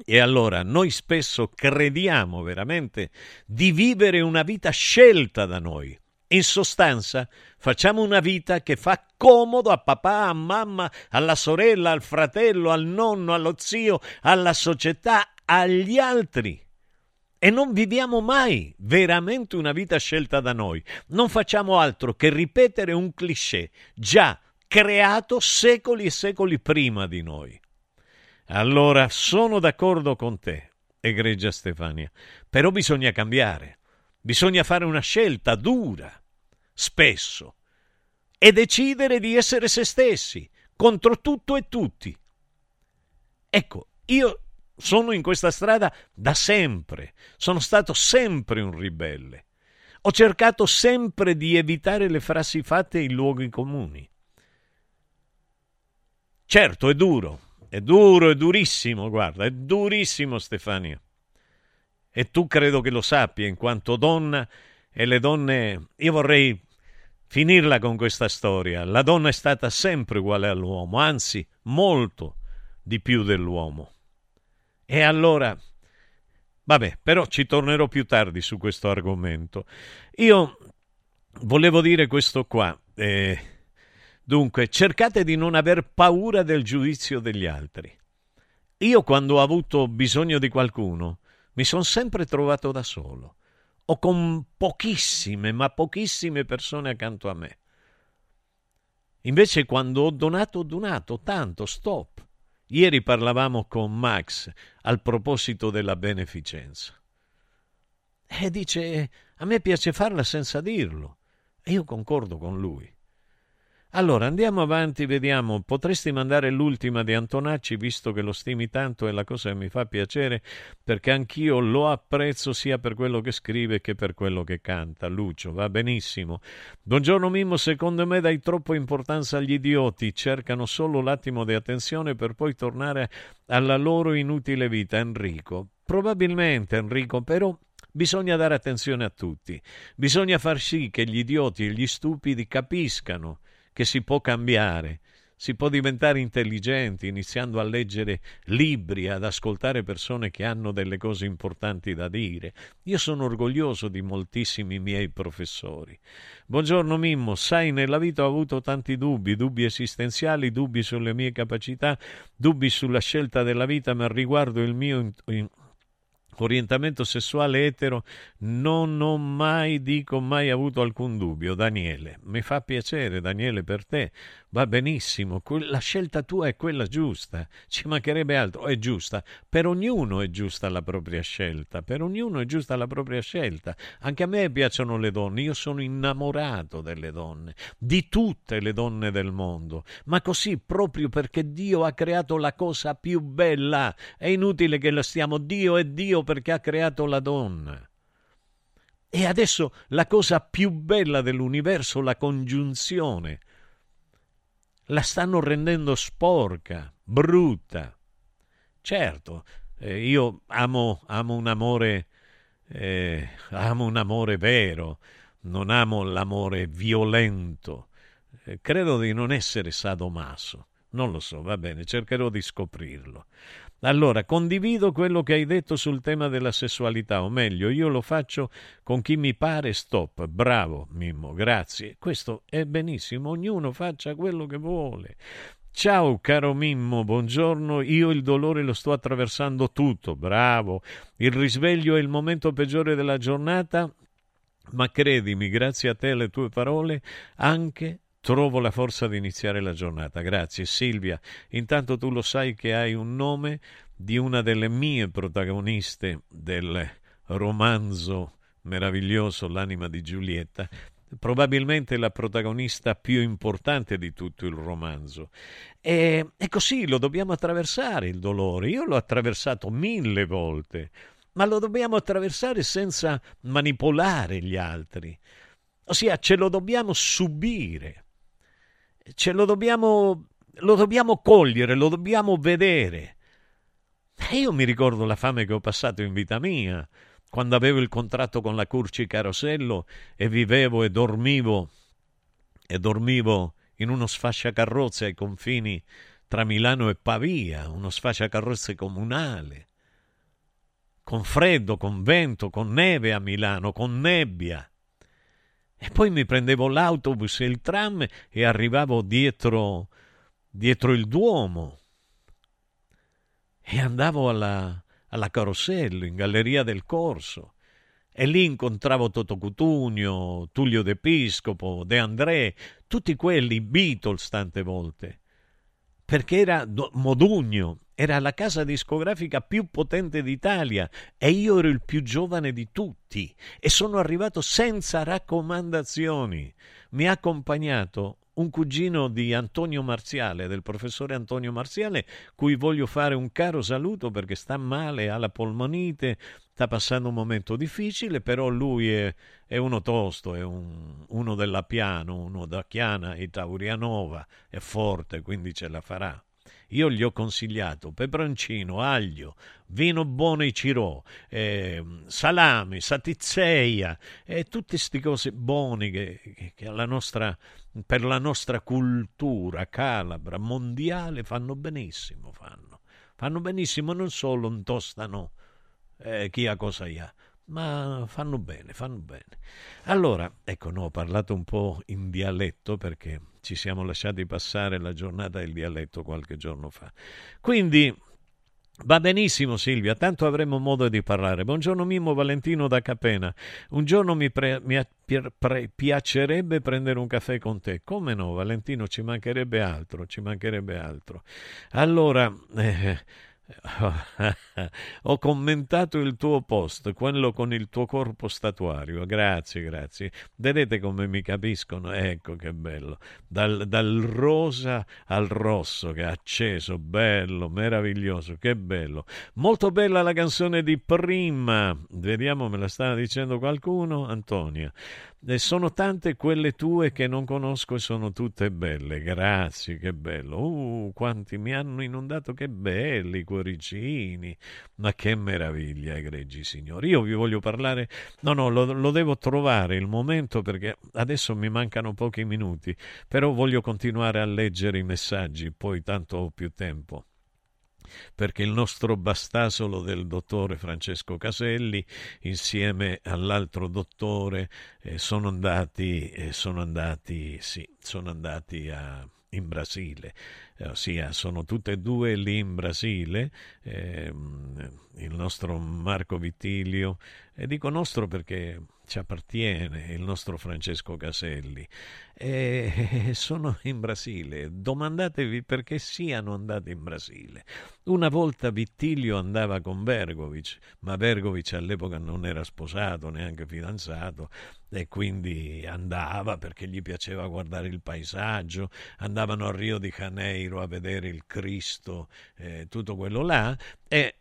E allora noi spesso crediamo veramente di vivere una vita scelta da noi. In sostanza, facciamo una vita che fa comodo a papà, a mamma, alla sorella, al fratello, al nonno, allo zio, alla società, agli altri. E non viviamo mai veramente una vita scelta da noi. Non facciamo altro che ripetere un cliché già creato secoli e secoli prima di noi. Allora sono d'accordo con te, egregia Stefania, però bisogna cambiare. Bisogna fare una scelta dura spesso, e decidere di essere se stessi contro tutto e tutti. Ecco, io sono in questa strada da sempre, sono stato sempre un ribelle. Ho cercato sempre di evitare le frasi fatte in luoghi comuni. Certo, è duro, è duro, è durissimo, guarda, è durissimo Stefania. E tu credo che lo sappia, in quanto donna e le donne... Io vorrei finirla con questa storia. La donna è stata sempre uguale all'uomo, anzi molto di più dell'uomo. E allora, vabbè, però ci tornerò più tardi su questo argomento. Io volevo dire questo qua. Eh, dunque, cercate di non aver paura del giudizio degli altri. Io quando ho avuto bisogno di qualcuno, mi sono sempre trovato da solo o con pochissime, ma pochissime persone accanto a me. Invece quando ho donato, ho donato tanto, stop. Ieri parlavamo con Max al proposito della beneficenza. E dice, a me piace farla senza dirlo. E io concordo con lui. Allora andiamo avanti, vediamo. Potresti mandare l'ultima di Antonacci, visto che lo stimi tanto e la cosa che mi fa piacere, perché anch'io lo apprezzo sia per quello che scrive che per quello che canta. Lucio, va benissimo. Buongiorno Mimmo, secondo me dai troppo importanza agli idioti, cercano solo l'attimo di attenzione per poi tornare alla loro inutile vita. Enrico. Probabilmente, Enrico, però Bisogna dare attenzione a tutti, bisogna far sì che gli idioti e gli stupidi capiscano che si può cambiare, si può diventare intelligenti iniziando a leggere libri, ad ascoltare persone che hanno delle cose importanti da dire. Io sono orgoglioso di moltissimi miei professori. Buongiorno Mimmo, sai, nella vita ho avuto tanti dubbi, dubbi esistenziali, dubbi sulle mie capacità, dubbi sulla scelta della vita, ma riguardo il mio orientamento sessuale etero non ho mai, dico mai avuto alcun dubbio. Daniele, mi fa piacere, Daniele, per te. Va benissimo, la scelta tua è quella giusta, ci mancherebbe altro, è giusta. Per ognuno è giusta la propria scelta, per ognuno è giusta la propria scelta. Anche a me piacciono le donne, io sono innamorato delle donne, di tutte le donne del mondo, ma così proprio perché Dio ha creato la cosa più bella. È inutile che la stiamo Dio è Dio perché ha creato la donna. E adesso la cosa più bella dell'universo, la congiunzione la stanno rendendo sporca, brutta. Certo, eh, io amo, amo un amore, eh, amo un amore vero, non amo l'amore violento. Eh, credo di non essere sadomaso. Non lo so, va bene, cercherò di scoprirlo. Allora, condivido quello che hai detto sul tema della sessualità, o meglio, io lo faccio con chi mi pare stop. Bravo, Mimmo, grazie. Questo è benissimo, ognuno faccia quello che vuole. Ciao caro Mimmo, buongiorno. Io il dolore lo sto attraversando tutto, bravo. Il risveglio è il momento peggiore della giornata, ma credimi, grazie a te e alle tue parole, anche trovo la forza di iniziare la giornata. Grazie Silvia. Intanto tu lo sai che hai un nome di una delle mie protagoniste del romanzo meraviglioso L'anima di Giulietta, probabilmente la protagonista più importante di tutto il romanzo. E, e così lo dobbiamo attraversare il dolore. Io l'ho attraversato mille volte, ma lo dobbiamo attraversare senza manipolare gli altri. Ossia, ce lo dobbiamo subire, ce lo dobbiamo, lo dobbiamo cogliere, lo dobbiamo vedere. E io mi ricordo la fame che ho passato in vita mia, quando avevo il contratto con la Curci Carosello e vivevo e dormivo e dormivo in uno sfasciacarrozze ai confini tra Milano e Pavia, uno sfasciacarrozze comunale, con freddo, con vento, con neve a Milano, con nebbia. E poi mi prendevo l'autobus e il tram e arrivavo dietro, dietro il Duomo e andavo alla, alla Carosello, in Galleria del Corso. E lì incontravo Toto Cutugno, Tullio De Piscopo, De André, tutti quelli Beatles tante volte. Perché era Modugno, era la casa discografica più potente d'Italia e io ero il più giovane di tutti e sono arrivato senza raccomandazioni. Mi ha accompagnato un cugino di Antonio Marziale, del professore Antonio Marziale, cui voglio fare un caro saluto perché sta male, ha la polmonite, sta passando un momento difficile, però lui è, è uno tosto, è un, uno della piano, uno da Chiana e Taurianova, è forte, quindi ce la farà. Io gli ho consigliato peperoncino, aglio, vino buono e cirò, eh, salame, satizzeia e tutte queste cose buone che, che, nostra, per la nostra cultura calabra, mondiale, fanno benissimo. Fanno, fanno benissimo, non solo intostano eh, chi ha cosa ha, ma fanno bene, fanno bene. Allora, ecco, no, ho parlato un po' in dialetto perché ci siamo lasciati passare la giornata del dialetto qualche giorno fa. Quindi Va benissimo Silvia, tanto avremo modo di parlare. Buongiorno Mimmo Valentino da Capena. Un giorno mi, pre- mi pre- piacerebbe prendere un caffè con te. Come no, Valentino, ci mancherebbe altro, ci mancherebbe altro. Allora, eh, Ho commentato il tuo post, quello con il tuo corpo statuario. Grazie, grazie. Vedete come mi capiscono? Ecco che bello. Dal, dal rosa al rosso che è acceso, bello, meraviglioso, che bello. Molto bella la canzone di prima. Vediamo, me la stava dicendo qualcuno? Antonia. E sono tante quelle tue che non conosco e sono tutte belle. Grazie, che bello. Uh, quanti mi hanno inondato, che belli cuoricini. Ma che meraviglia, egregi signori. Io vi voglio parlare. No, no, lo, lo devo trovare il momento perché adesso mi mancano pochi minuti. Però voglio continuare a leggere i messaggi, poi tanto ho più tempo perché il nostro bastasolo del dottore Francesco Caselli insieme all'altro dottore eh, sono andati, eh, sono andati, sì, sono andati a, in Brasile, eh, ossia sono tutte e due lì in Brasile, eh, il nostro Marco Vittilio, e dico nostro perché ci appartiene il nostro Francesco Caselli e sono in Brasile. Domandatevi perché siano andati in Brasile. Una volta Vittilio andava con Bergovic, ma Bergovic all'epoca non era sposato, neanche fidanzato, e quindi andava perché gli piaceva guardare il paesaggio, andavano a Rio de Janeiro a vedere il Cristo, eh, tutto quello là, e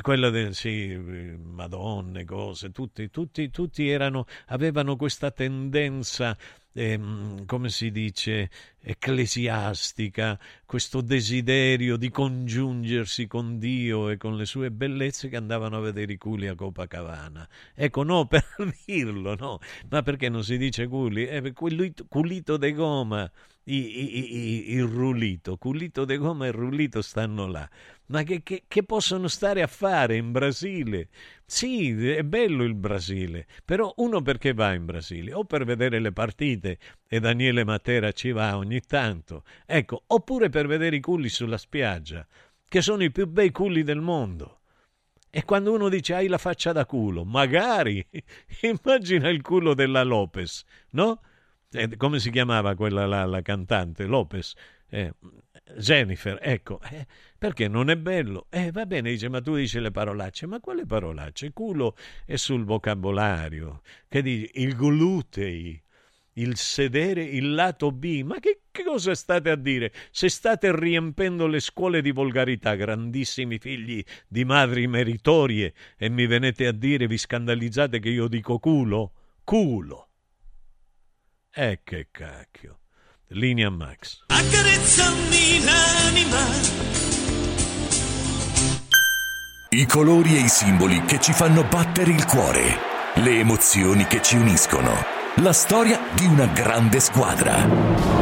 quella del sì, madonne, cose, tutti, tutti, tutti erano, avevano questa tendenza, ehm, come si dice, ecclesiastica, questo desiderio di congiungersi con Dio e con le sue bellezze che andavano a vedere i culi a Copacabana. Ecco, no per dirlo, no, ma perché non si dice culi? Eh, culito, culito de goma, i, i, i, il rulito, culito de goma e il rulito stanno là ma che, che, che, possono stare a fare in Brasile? Sì, è bello il Brasile, però uno perché va in Brasile? O per vedere le partite e Daniele Matera ci va ogni tanto, ecco, oppure per vedere i culli sulla spiaggia, che sono i più bei culli del mondo. E quando uno dice hai la faccia da culo, magari immagina il culo della Lopez, no? Eh, come si chiamava quella la, la cantante? Lopez. Eh, Jennifer, ecco, eh, perché non è bello? Eh, va bene, dice, ma tu dici le parolacce, ma quale parolacce? Culo è sul vocabolario, che dici, il glutei, il sedere, il lato B, ma che, cosa state a dire? Se state riempendo le scuole di volgarità, grandissimi figli di madri meritorie, e mi venite a dire, vi scandalizzate che io dico culo? Culo. Eh che cacchio. Linea Max. Accarezzami l'anima. I colori e i simboli che ci fanno battere il cuore. Le emozioni che ci uniscono. La storia di una grande squadra.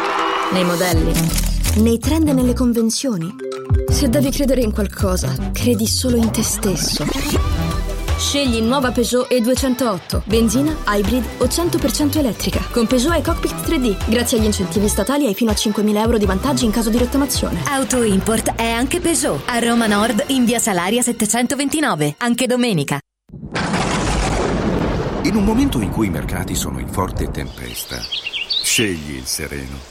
Nei modelli? Nei trend e nelle convenzioni? Se devi credere in qualcosa, credi solo in te stesso. Scegli nuova Peugeot E208, benzina, hybrid o 100% elettrica. Con Peugeot e Cockpit 3D, grazie agli incentivi statali hai fino a 5.000 euro di vantaggi in caso di rottamazione. Auto Import è anche Peugeot. A Roma Nord in via Salaria 729, anche domenica. In un momento in cui i mercati sono in forte tempesta, scegli il sereno.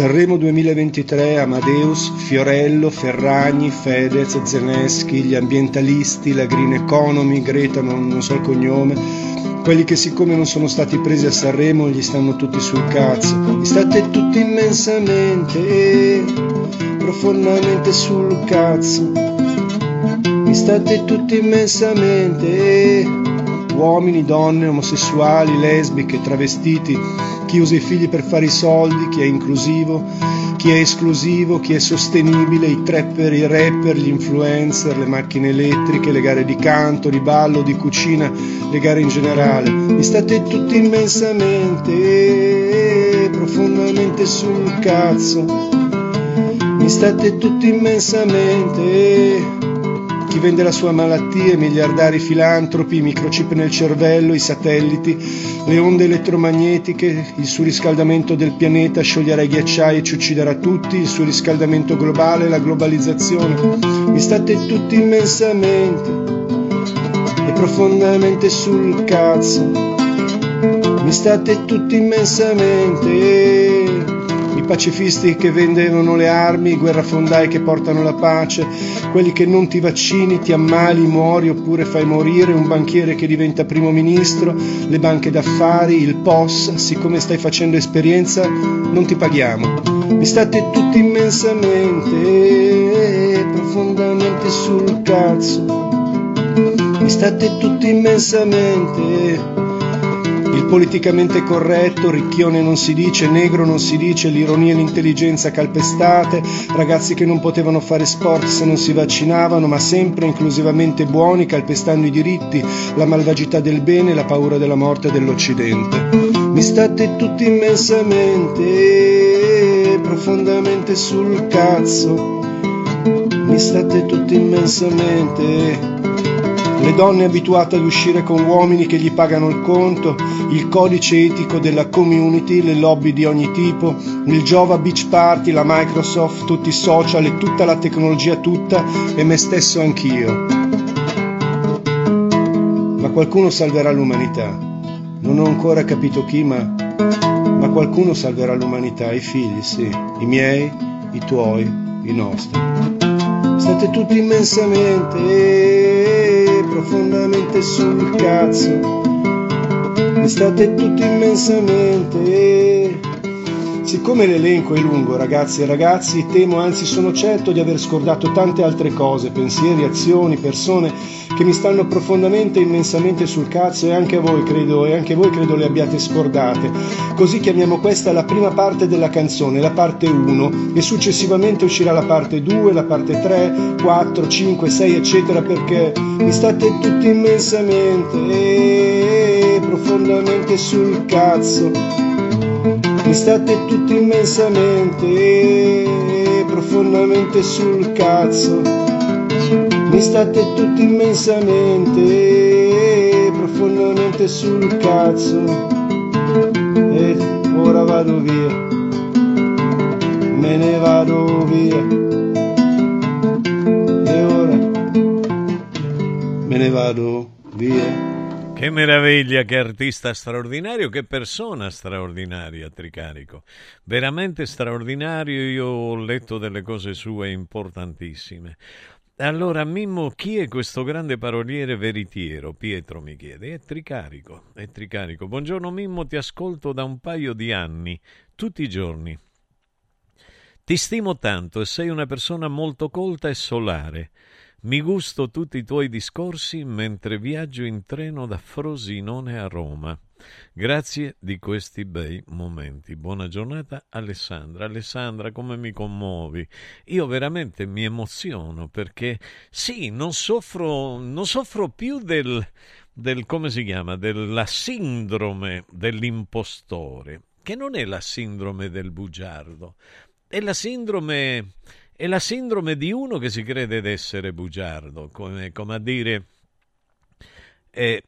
Sanremo 2023, Amadeus, Fiorello, Ferragni, Fedez, Zeneschi, gli ambientalisti, la Green Economy, Greta, non, non so il cognome, quelli che siccome non sono stati presi a Sanremo gli stanno tutti sul cazzo. Gli state tutti immensamente, profondamente sul cazzo. Mi state tutti immensamente, uomini, donne, omosessuali, lesbiche, travestiti, chi usa i figli per fare i soldi, chi è inclusivo, chi è esclusivo, chi è sostenibile, i trapper, i rapper, gli influencer, le macchine elettriche, le gare di canto, di ballo, di cucina, le gare in generale. Mi state tutti immensamente, profondamente sul cazzo. Mi state tutti immensamente. Chi vende la sua malattia, i miliardari filantropi, i microchip nel cervello, i satelliti, le onde elettromagnetiche, il surriscaldamento del pianeta scioglierà i ghiacciai e ci ucciderà tutti, il surriscaldamento globale, la globalizzazione. Mi state tutti immensamente e profondamente sul cazzo. Mi state tutti immensamente. Pacifisti che vendevano le armi, i guerrafondai che portano la pace, quelli che non ti vaccini, ti ammali, muori oppure fai morire, un banchiere che diventa primo ministro, le banche d'affari, il POS, siccome stai facendo esperienza non ti paghiamo. Mi state tutti immensamente, profondamente sul cazzo. Mi state tutti immensamente. Il politicamente corretto, ricchione non si dice, negro non si dice, l'ironia e l'intelligenza calpestate, ragazzi che non potevano fare sport se non si vaccinavano, ma sempre inclusivamente buoni, calpestando i diritti, la malvagità del bene, la paura della morte dell'Occidente. Mi state tutti immensamente, profondamente sul cazzo. Mi state tutti immensamente. Le donne abituate ad uscire con uomini che gli pagano il conto, il codice etico della community, le lobby di ogni tipo, il Jova Beach Party, la Microsoft, tutti i social e tutta la tecnologia tutta e me stesso anch'io. Ma qualcuno salverà l'umanità. Non ho ancora capito chi, ma, ma qualcuno salverà l'umanità, i figli, sì, i miei, i tuoi, i nostri. State tutti immensamente, profondamente sul cazzo. Mi state tutti immensamente. Siccome l'elenco è lungo, ragazzi e ragazzi, temo, anzi sono certo di aver scordato tante altre cose, pensieri, azioni, persone che mi stanno profondamente e immensamente sul cazzo e anche voi credo, e anche voi credo le abbiate scordate. Così chiamiamo questa la prima parte della canzone, la parte 1, e successivamente uscirà la parte 2, la parte 3, 4, 5, 6, eccetera, perché mi state tutti immensamente e profondamente sul cazzo. Mi state tutti immensamente profondamente sul cazzo. Mi state tutti immensamente profondamente sul cazzo. E ora vado via. Me ne vado via. E ora me ne vado via. Che meraviglia, che artista straordinario, che persona straordinaria, Tricarico. Veramente straordinario, io ho letto delle cose sue importantissime. Allora, Mimmo, chi è questo grande paroliere veritiero? Pietro mi chiede. È Tricarico, è Tricarico. Buongiorno Mimmo, ti ascolto da un paio di anni, tutti i giorni. Ti stimo tanto e sei una persona molto colta e solare. Mi gusto tutti i tuoi discorsi mentre viaggio in treno da Frosinone a Roma. Grazie di questi bei momenti. Buona giornata Alessandra. Alessandra, come mi commuovi? Io veramente mi emoziono perché sì, non soffro, non soffro più del, del come si chiama, della sindrome dell'impostore, che non è la sindrome del bugiardo, è la sindrome è la sindrome di uno che si crede d'essere bugiardo, come, come a dire eh,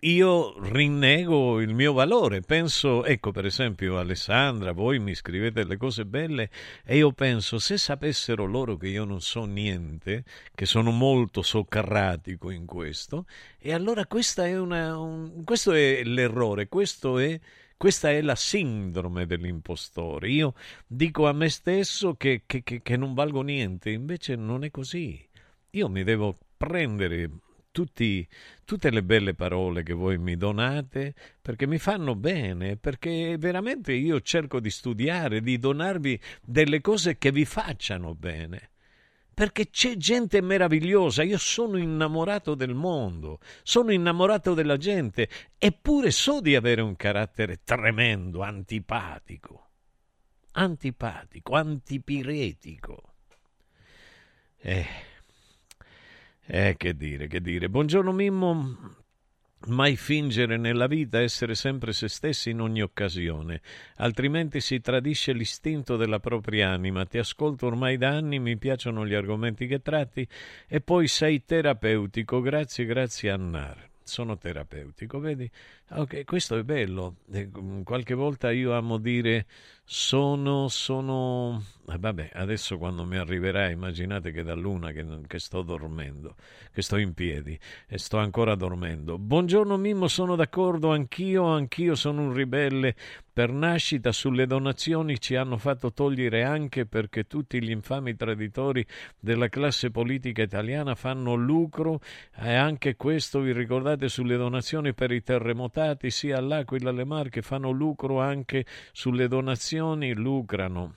io rinnego il mio valore. Penso, ecco per esempio Alessandra, voi mi scrivete le cose belle e io penso se sapessero loro che io non so niente, che sono molto socratico in questo, e allora è una, un, questo è l'errore, questo è questa è la sindrome dell'impostore. Io dico a me stesso che, che, che, che non valgo niente, invece non è così. Io mi devo prendere tutti, tutte le belle parole che voi mi donate perché mi fanno bene, perché veramente io cerco di studiare, di donarvi delle cose che vi facciano bene perché c'è gente meravigliosa, io sono innamorato del mondo, sono innamorato della gente, eppure so di avere un carattere tremendo, antipatico, antipatico, antipiretico. Eh, eh, che dire, che dire. Buongiorno Mimmo, Mai fingere nella vita essere sempre se stessi in ogni occasione, altrimenti si tradisce l'istinto della propria anima. Ti ascolto ormai da anni, mi piacciono gli argomenti che tratti e poi sei terapeutico. Grazie, grazie Annar sono terapeutico, vedi? Ok, questo è bello. Mm, qualche volta io amo dire sono, sono... Eh, vabbè, adesso quando mi arriverà, immaginate che da luna che, che, sto dormendo, che sto in piedi e sto ancora dormendo. Buongiorno Mimmo, sono d'accordo, anch'io, anch'io sono un ribelle per nascita sulle donazioni ci hanno fatto togliere anche perché tutti gli infami traditori della classe politica italiana fanno lucro e anche questo vi ricordate sulle donazioni per i terremotati sia all'Aquila alle Marche fanno lucro anche sulle donazioni lucrano.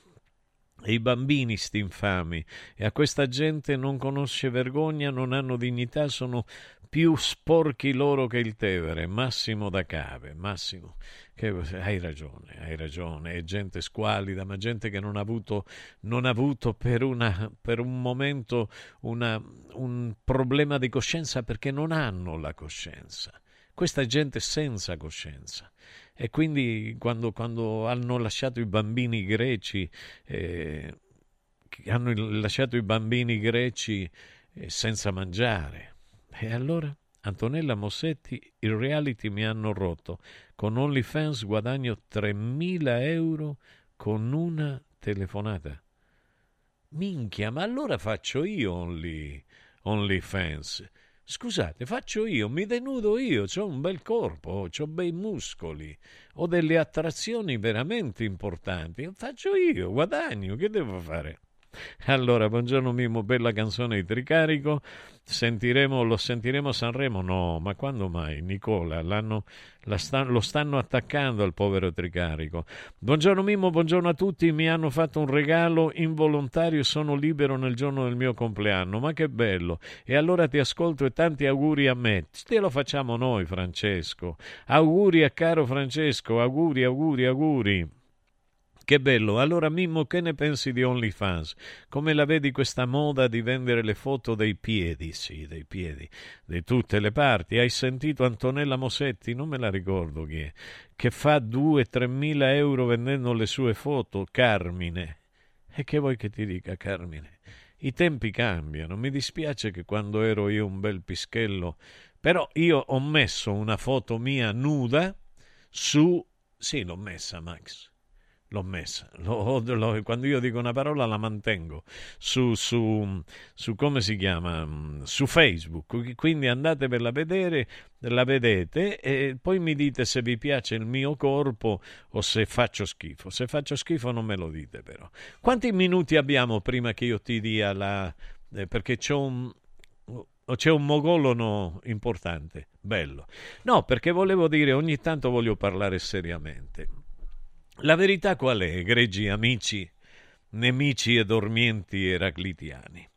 E i bambini sti infami e a questa gente non conosce vergogna, non hanno dignità, sono più sporchi loro che il Tevere, Massimo da Cave, Massimo, che, hai ragione, hai ragione, è gente squalida, ma gente che non ha avuto, non ha avuto per, una, per un momento una, un problema di coscienza perché non hanno la coscienza. Questa è gente senza coscienza. E quindi quando, quando hanno lasciato i bambini greci, eh, hanno lasciato i bambini greci eh, senza mangiare, e allora? Antonella Mossetti, il reality mi hanno rotto. Con OnlyFans guadagno 3.000 euro con una telefonata. Minchia, ma allora faccio io Only, OnlyFans. Scusate, faccio io, mi denudo io, ho un bel corpo, ho bei muscoli, ho delle attrazioni veramente importanti. Faccio io, guadagno, che devo fare? Allora, buongiorno Mimo, bella canzone di Tricarico. Sentiremo, lo sentiremo a Sanremo? No, ma quando mai? Nicola, sta, lo stanno attaccando al povero Tricarico. Buongiorno Mimmo, buongiorno a tutti. Mi hanno fatto un regalo involontario, sono libero nel giorno del mio compleanno. Ma che bello! E allora ti ascolto e tanti auguri a me. Te lo facciamo noi, Francesco. Auguri a caro Francesco, auguri, auguri, auguri. Che bello! Allora Mimmo, che ne pensi di OnlyFans? Come la vedi questa moda di vendere le foto dei piedi? Sì, dei piedi, di tutte le parti. Hai sentito Antonella Mosetti? Non me la ricordo chi è. Che fa 2-3 mila euro vendendo le sue foto? Carmine. E che vuoi che ti dica, Carmine? I tempi cambiano. Mi dispiace che quando ero io un bel pischello... Però io ho messo una foto mia nuda su... Sì, l'ho messa, Max l'ho messa. L'ho, l'ho, quando io dico una parola la mantengo su, su, su, come si chiama? Su Facebook. Quindi andatevela a vedere, la vedete e poi mi dite se vi piace il mio corpo o se faccio schifo. Se faccio schifo non me lo dite però. Quanti minuti abbiamo prima che io ti dia la... Eh, perché c'è un, c'è un mogolono importante, bello. No, perché volevo dire, ogni tanto voglio parlare seriamente. La verità qual è, egregi amici, nemici e dormienti eraclitiani?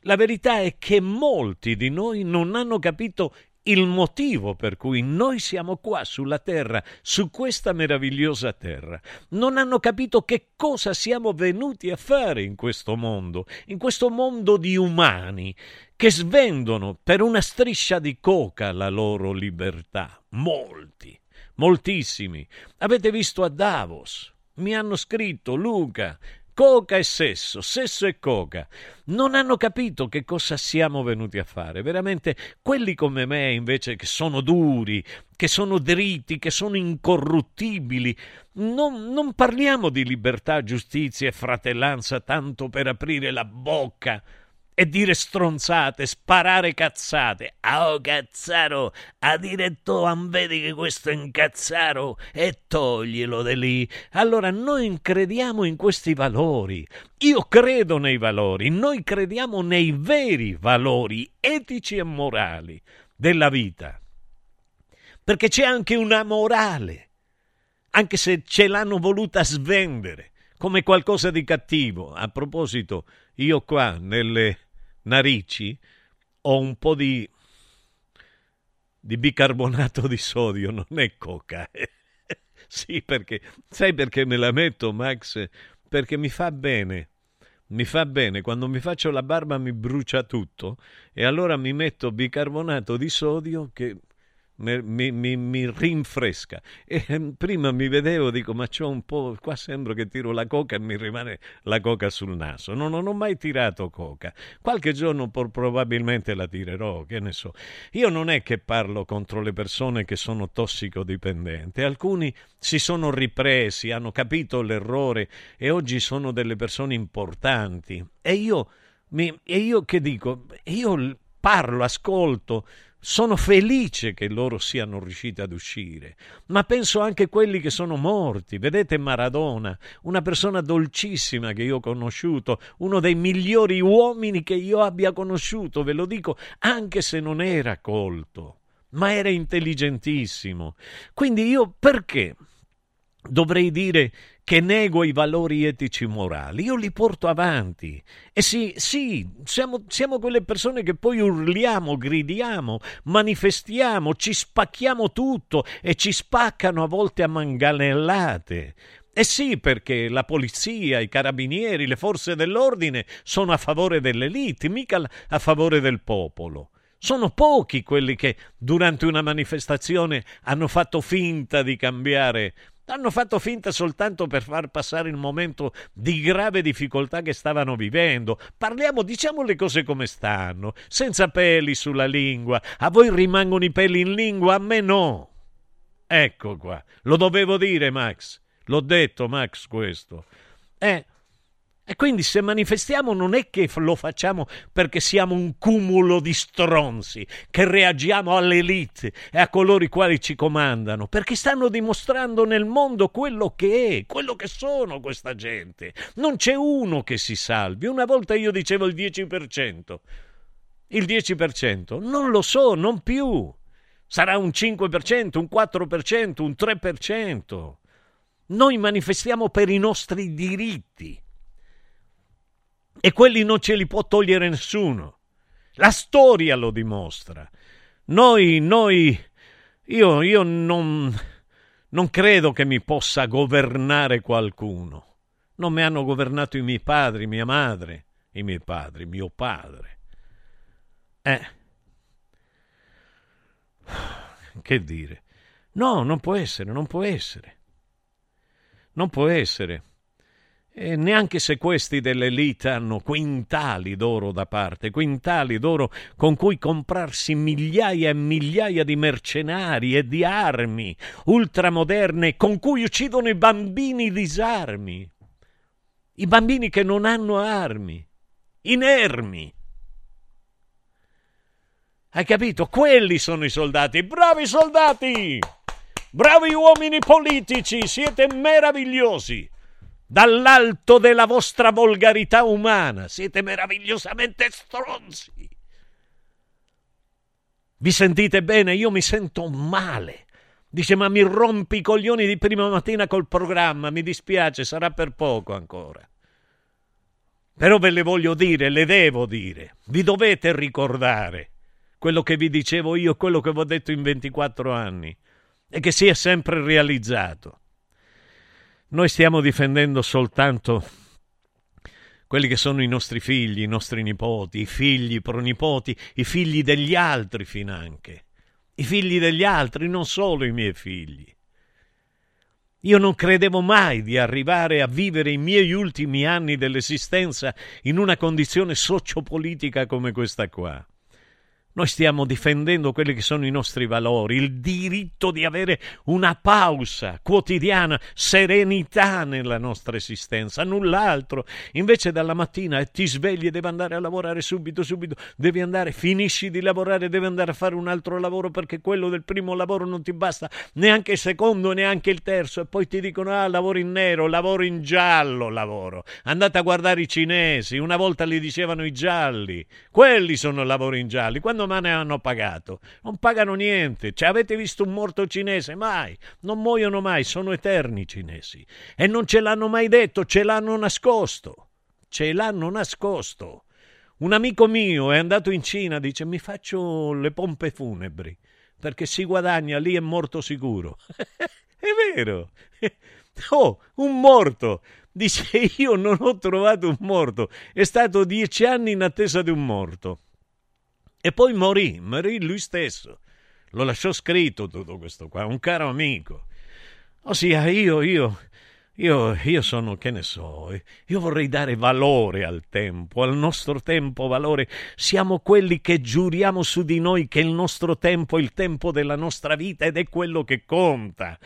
La verità è che molti di noi non hanno capito il motivo per cui noi siamo qua sulla terra, su questa meravigliosa terra. Non hanno capito che cosa siamo venuti a fare in questo mondo, in questo mondo di umani che svendono per una striscia di coca la loro libertà. Molti, moltissimi. Avete visto a Davos? Mi hanno scritto Luca, coca e sesso, sesso e coca. Non hanno capito che cosa siamo venuti a fare. Veramente quelli come me, invece, che sono duri, che sono dritti, che sono incorruttibili. Non, non parliamo di libertà, giustizia e fratellanza tanto per aprire la bocca e dire stronzate, sparare cazzate. Ah, oh, cazzaro, ha diretto, vedi che questo è un cazzaro e toglielo di lì. Allora noi crediamo in questi valori. Io credo nei valori, noi crediamo nei veri valori etici e morali della vita. Perché c'è anche una morale, anche se ce l'hanno voluta svendere come qualcosa di cattivo. A proposito, io qua nelle narici ho un po' di, di bicarbonato di sodio, non è coca. Sì, perché sai perché me la metto, Max? Perché mi fa bene. Mi fa bene, quando mi faccio la barba mi brucia tutto e allora mi metto bicarbonato di sodio che mi, mi, mi, rinfresca. E ehm, prima mi vedevo, dico, ma c'ho un po', qua sembra che tiro la coca e mi rimane la coca sul naso. No, non ho mai tirato coca. Qualche giorno probabilmente la tirerò, che ne so. Io non è che parlo contro le persone che sono tossicodipendenti. Alcuni si sono ripresi, hanno capito l'errore e oggi sono delle persone importanti. E io, mi, e io che dico? Io parlo, ascolto, sono felice che loro siano riusciti ad uscire, ma penso anche a quelli che sono morti. Vedete Maradona, una persona dolcissima che io ho conosciuto, uno dei migliori uomini che io abbia conosciuto, ve lo dico, anche se non era colto, ma era intelligentissimo. Quindi io perché dovrei dire che nego i valori etici morali, io li porto avanti. E sì, sì, siamo, siamo quelle persone che poi urliamo, gridiamo, manifestiamo, ci spacchiamo tutto e ci spaccano a volte a manganellate. E sì, perché la polizia, i carabinieri, le forze dell'ordine sono a favore dell'elite, mica a favore del popolo. Sono pochi quelli che durante una manifestazione hanno fatto finta di cambiare hanno fatto finta soltanto per far passare il momento di grave difficoltà che stavano vivendo. Parliamo, diciamo le cose come stanno, senza peli sulla lingua. A voi rimangono i peli in lingua, a me no. Ecco qua, lo dovevo dire, Max. L'ho detto, Max, questo. Eh, e quindi se manifestiamo non è che lo facciamo perché siamo un cumulo di stronzi, che reagiamo all'elite e a coloro i quali ci comandano, perché stanno dimostrando nel mondo quello che è, quello che sono questa gente. Non c'è uno che si salvi. Una volta io dicevo il 10%. Il 10%. Non lo so, non più. Sarà un 5%, un 4%, un 3%. Noi manifestiamo per i nostri diritti e quelli non ce li può togliere nessuno. La storia lo dimostra. Noi, noi, io, io non, non credo che mi possa governare qualcuno. Non mi hanno governato i miei padri, mia madre, i miei padri, mio padre. Eh. Che dire? No, non può essere, non può essere. Non può essere. E neanche se questi dell'elite hanno quintali d'oro da parte, quintali d'oro con cui comprarsi migliaia e migliaia di mercenari e di armi ultramoderne con cui uccidono i bambini disarmi, i bambini che non hanno armi, inermi. Hai capito? Quelli sono i soldati, bravi soldati, bravi uomini politici, siete meravigliosi dall'alto della vostra volgarità umana. Siete meravigliosamente stronzi. Vi sentite bene? Io mi sento male. Dice, ma mi rompi i coglioni di prima mattina col programma, mi dispiace, sarà per poco ancora. Però ve le voglio dire, le devo dire. Vi dovete ricordare quello che vi dicevo io, quello che vi ho detto in 24 anni e che si è sempre realizzato. Noi stiamo difendendo soltanto quelli che sono i nostri figli, i nostri nipoti, i figli, i pronipoti, i figli degli altri finanche, i figli degli altri, non solo i miei figli. Io non credevo mai di arrivare a vivere i miei ultimi anni dell'esistenza in una condizione sociopolitica come questa qua. Noi stiamo difendendo quelli che sono i nostri valori, il diritto di avere una pausa quotidiana, serenità nella nostra esistenza, null'altro. Invece dalla mattina ti svegli e devi andare a lavorare subito, subito, devi andare, finisci di lavorare, devi andare a fare un altro lavoro perché quello del primo lavoro non ti basta, neanche il secondo, neanche il terzo, e poi ti dicono ah, lavoro in nero, lavoro in giallo, lavoro. Andate a guardare i cinesi, una volta li dicevano i gialli, quelli sono lavori in gialli. Quando quando me ne hanno pagato? Non pagano niente. Cioè, avete visto un morto cinese? Mai. Non muoiono mai, sono eterni i cinesi. E non ce l'hanno mai detto, ce l'hanno nascosto. Ce l'hanno nascosto. Un amico mio è andato in Cina, dice mi faccio le pompe funebri, perché si guadagna, lì è morto sicuro. è vero. Oh, un morto. Dice io non ho trovato un morto. È stato dieci anni in attesa di un morto. E poi morì, morì lui stesso. Lo lasciò scritto tutto questo qua, un caro amico. Ossia, io, io, io, io sono, che ne so, io vorrei dare valore al tempo, al nostro tempo valore. Siamo quelli che giuriamo su di noi che il nostro tempo è il tempo della nostra vita ed è quello che conta.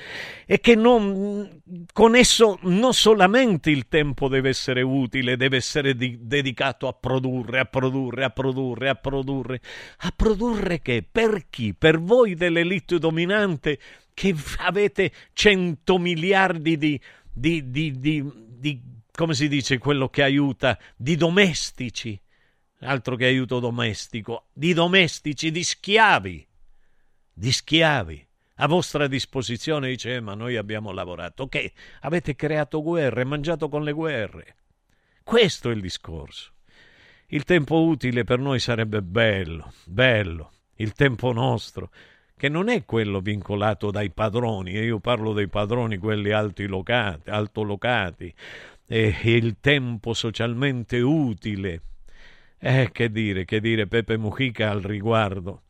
E che non, con esso non solamente il tempo deve essere utile, deve essere di, dedicato a produrre, a produrre, a produrre, a produrre. A produrre che? Per chi? Per voi dell'elite dominante che avete cento miliardi di di, di, di, di, come si dice, quello che aiuta, di domestici, altro che aiuto domestico, di domestici, di schiavi, di schiavi a vostra disposizione. Dice, eh, ma noi abbiamo lavorato. Che avete creato guerre, mangiato con le guerre. Questo è il discorso. Il tempo utile per noi sarebbe bello, bello, il tempo nostro che non è quello vincolato dai padroni, e io parlo dei padroni, quelli altilocati, altolocati, e il tempo socialmente utile. Eh, che dire, che dire Pepe Mujica al riguardo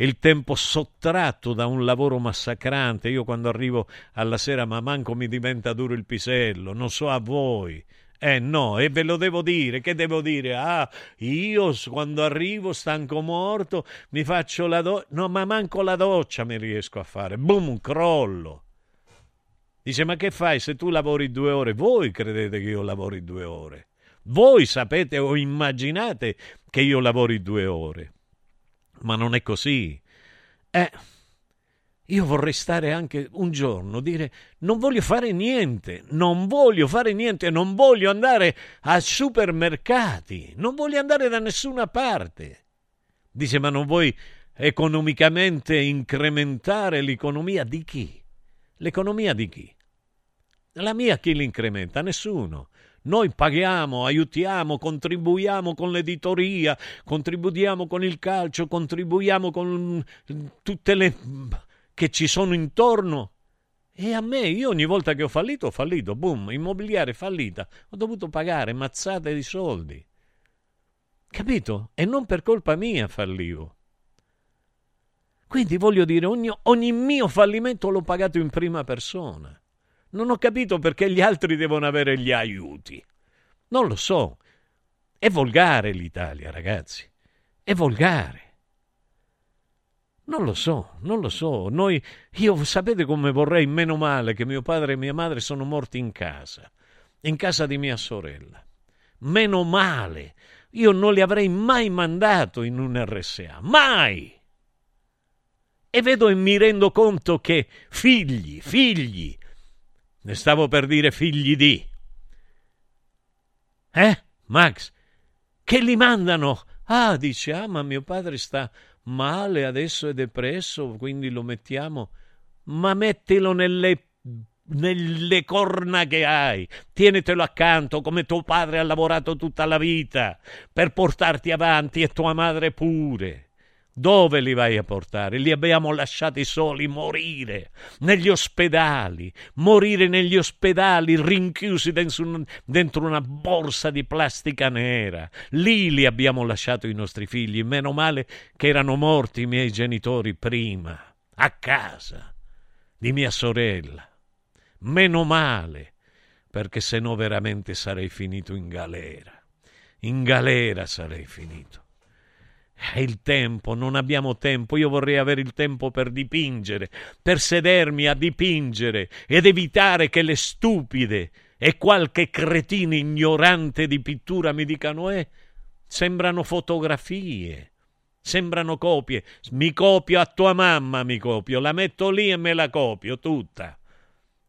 il tempo sottratto da un lavoro massacrante. Io quando arrivo alla sera, ma manco mi diventa duro il pisello, non so a voi. Eh no, e ve lo devo dire, che devo dire? Ah, io quando arrivo stanco morto mi faccio la doccia, no ma manco la doccia mi riesco a fare, boom, crollo. Dice, ma che fai se tu lavori due ore? Voi credete che io lavori due ore? Voi sapete o immaginate che io lavori due ore? Ma non è così. Eh... Io vorrei stare anche un giorno, dire non voglio fare niente, non voglio fare niente, non voglio andare ai supermercati, non voglio andare da nessuna parte. Dice, ma non vuoi economicamente incrementare l'economia di chi? L'economia di chi? La mia chi l'incrementa? Nessuno. Noi paghiamo, aiutiamo, contribuiamo con l'editoria, contribuiamo con il calcio, contribuiamo con tutte le che ci sono intorno. E a me, io ogni volta che ho fallito, ho fallito, boom, immobiliare fallita, ho dovuto pagare mazzate di soldi. Capito? E non per colpa mia fallivo. Quindi voglio dire, ogni, ogni mio fallimento l'ho pagato in prima persona. Non ho capito perché gli altri devono avere gli aiuti. Non lo so. È volgare l'Italia, ragazzi. È volgare. Non lo so, non lo so. Noi, io sapete come vorrei, meno male, che mio padre e mia madre sono morti in casa, in casa di mia sorella. Meno male. Io non li avrei mai mandato in un RSA, mai. E vedo e mi rendo conto che figli, figli, ne stavo per dire figli di. Eh, Max? Che li mandano? Ah, dice, ah, ma mio padre sta male, adesso è depresso, quindi lo mettiamo. Ma mettilo nelle nelle corna che hai. Tienitelo accanto come tuo padre ha lavorato tutta la vita per portarti avanti e tua madre pure. Dove li vai a portare? Li abbiamo lasciati soli morire negli ospedali, morire negli ospedali rinchiusi dentro una borsa di plastica nera. Lì li abbiamo lasciati i nostri figli. Meno male che erano morti i miei genitori prima, a casa di mia sorella. Meno male, perché se no veramente sarei finito in galera. In galera sarei finito. È il tempo, non abbiamo tempo. Io vorrei avere il tempo per dipingere, per sedermi a dipingere ed evitare che le stupide e qualche cretino ignorante di pittura mi dicano: Eh, sembrano fotografie, sembrano copie. Mi copio a tua mamma, mi copio, la metto lì e me la copio tutta.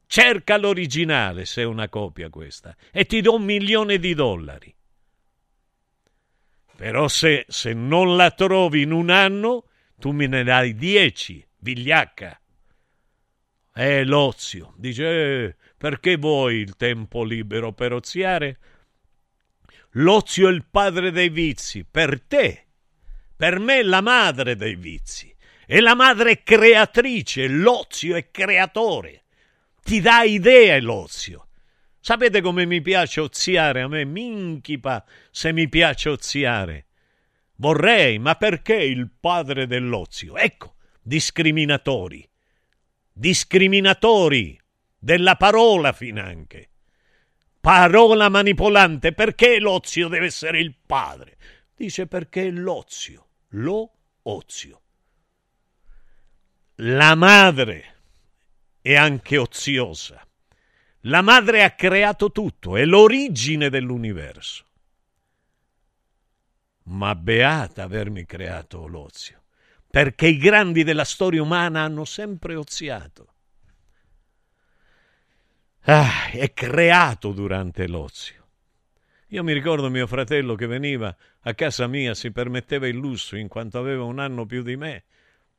Cerca l'originale se è una copia questa e ti do un milione di dollari. Però se, se non la trovi in un anno, tu me ne dai dieci, vigliacca. È l'ozio. Dice, eh, perché vuoi il tempo libero per oziare? L'ozio è il padre dei vizi, per te. Per me è la madre dei vizi. E la madre è creatrice, l'ozio è creatore. Ti dà idea l'ozio. Sapete come mi piace oziare? A me mi inchipa se mi piace oziare. Vorrei, ma perché il padre dell'ozio? Ecco, discriminatori. Discriminatori della parola finanche. Parola manipolante, perché l'ozio deve essere il padre? Dice perché l'ozio, lo ozio. La madre è anche oziosa. La madre ha creato tutto, è l'origine dell'universo. Ma beata avermi creato l'ozio, perché i grandi della storia umana hanno sempre oziato. Ah, è creato durante l'ozio. Io mi ricordo mio fratello che veniva a casa mia, si permetteva il lusso, in quanto aveva un anno più di me,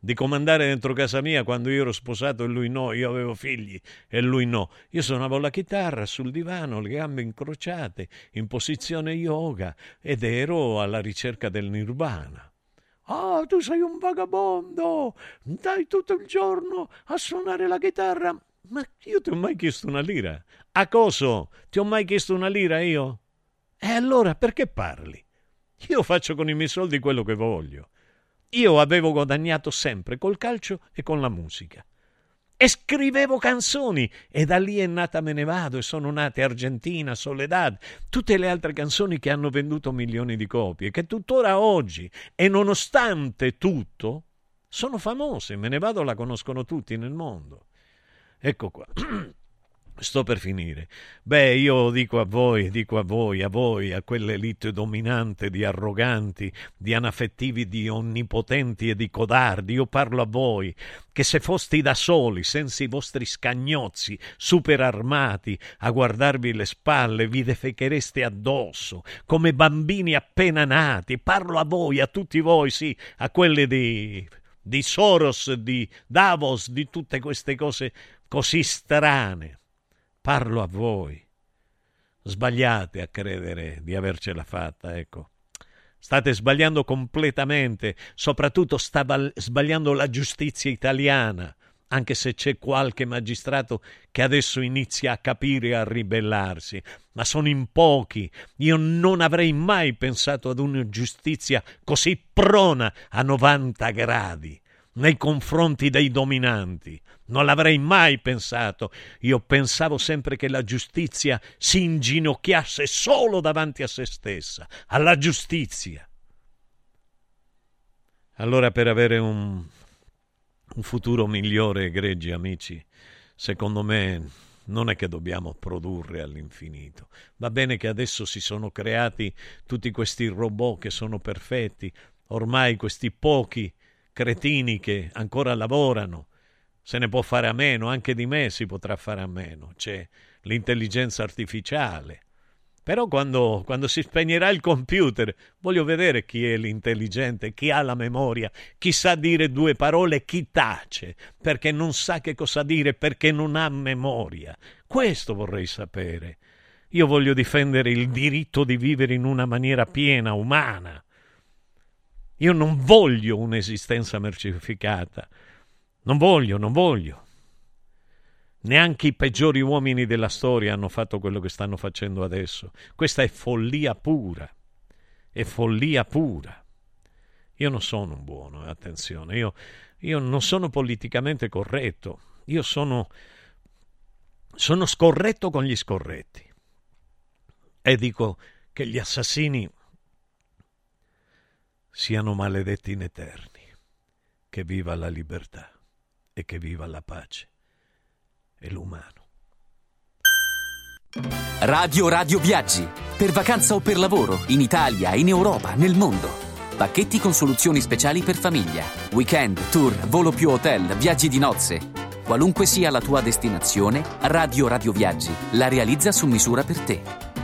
di comandare dentro casa mia quando io ero sposato e lui no, io avevo figli e lui no. Io suonavo la chitarra sul divano, le gambe incrociate, in posizione yoga ed ero alla ricerca del nirvana. Ah, tu sei un vagabondo, dai tutto il giorno a suonare la chitarra. Ma io ti ho mai chiesto una lira? A coso? Ti ho mai chiesto una lira io? E allora perché parli? Io faccio con i miei soldi quello che voglio. Io avevo guadagnato sempre col calcio e con la musica. E scrivevo canzoni e da lì è nata Me ne vado e sono nate Argentina, Soledad, tutte le altre canzoni che hanno venduto milioni di copie, che tuttora oggi, e nonostante tutto, sono famose. Me ne vado la conoscono tutti nel mondo. Ecco qua. Sto per finire. Beh, io dico a voi, dico a voi, a voi, a quell'elite dominante di arroganti, di anaffettivi, di onnipotenti e di codardi, io parlo a voi, che se fosti da soli, senza i vostri scagnozzi, super armati, a guardarvi le spalle, vi defechereste addosso, come bambini appena nati. Parlo a voi, a tutti voi, sì, a quelle di di Soros, di Davos, di tutte queste cose così strane. Parlo a voi. Sbagliate a credere di avercela fatta, ecco. State sbagliando completamente, soprattutto sta sbagliando la giustizia italiana, anche se c'è qualche magistrato che adesso inizia a capire e a ribellarsi, ma sono in pochi. Io non avrei mai pensato ad una giustizia così prona a 90 gradi nei confronti dei dominanti. Non l'avrei mai pensato. Io pensavo sempre che la giustizia si inginocchiasse solo davanti a se stessa, alla giustizia. Allora per avere un, un futuro migliore, egregi amici, secondo me non è che dobbiamo produrre all'infinito. Va bene che adesso si sono creati tutti questi robot che sono perfetti, ormai questi pochi cretini che ancora lavorano, se ne può fare a meno, anche di me si potrà fare a meno, c'è l'intelligenza artificiale. Però quando, quando, si spegnerà il computer, voglio vedere chi è l'intelligente, chi ha la memoria, chi sa dire due parole, chi tace, perché non sa che cosa dire, perché non ha memoria. Questo vorrei sapere. Io voglio difendere il diritto di vivere in una maniera piena, umana. Io non voglio un'esistenza mercificata. Non voglio, non voglio. Neanche i peggiori uomini della storia hanno fatto quello che stanno facendo adesso. Questa è follia pura. È follia pura. Io non sono un buono, attenzione, io, io non sono politicamente corretto. Io sono, sono scorretto con gli scorretti. E dico che gli assassini siano maledetti in eterni. Che viva la libertà e che viva la pace e l'umano. Radio Radio Viaggi. Per vacanza o per lavoro, in Italia, in Europa, nel mondo. Pacchetti con soluzioni speciali per famiglia. Weekend, tour, volo più hotel, viaggi di nozze. Qualunque sia la tua destinazione, Radio Radio Viaggi la realizza su misura per te.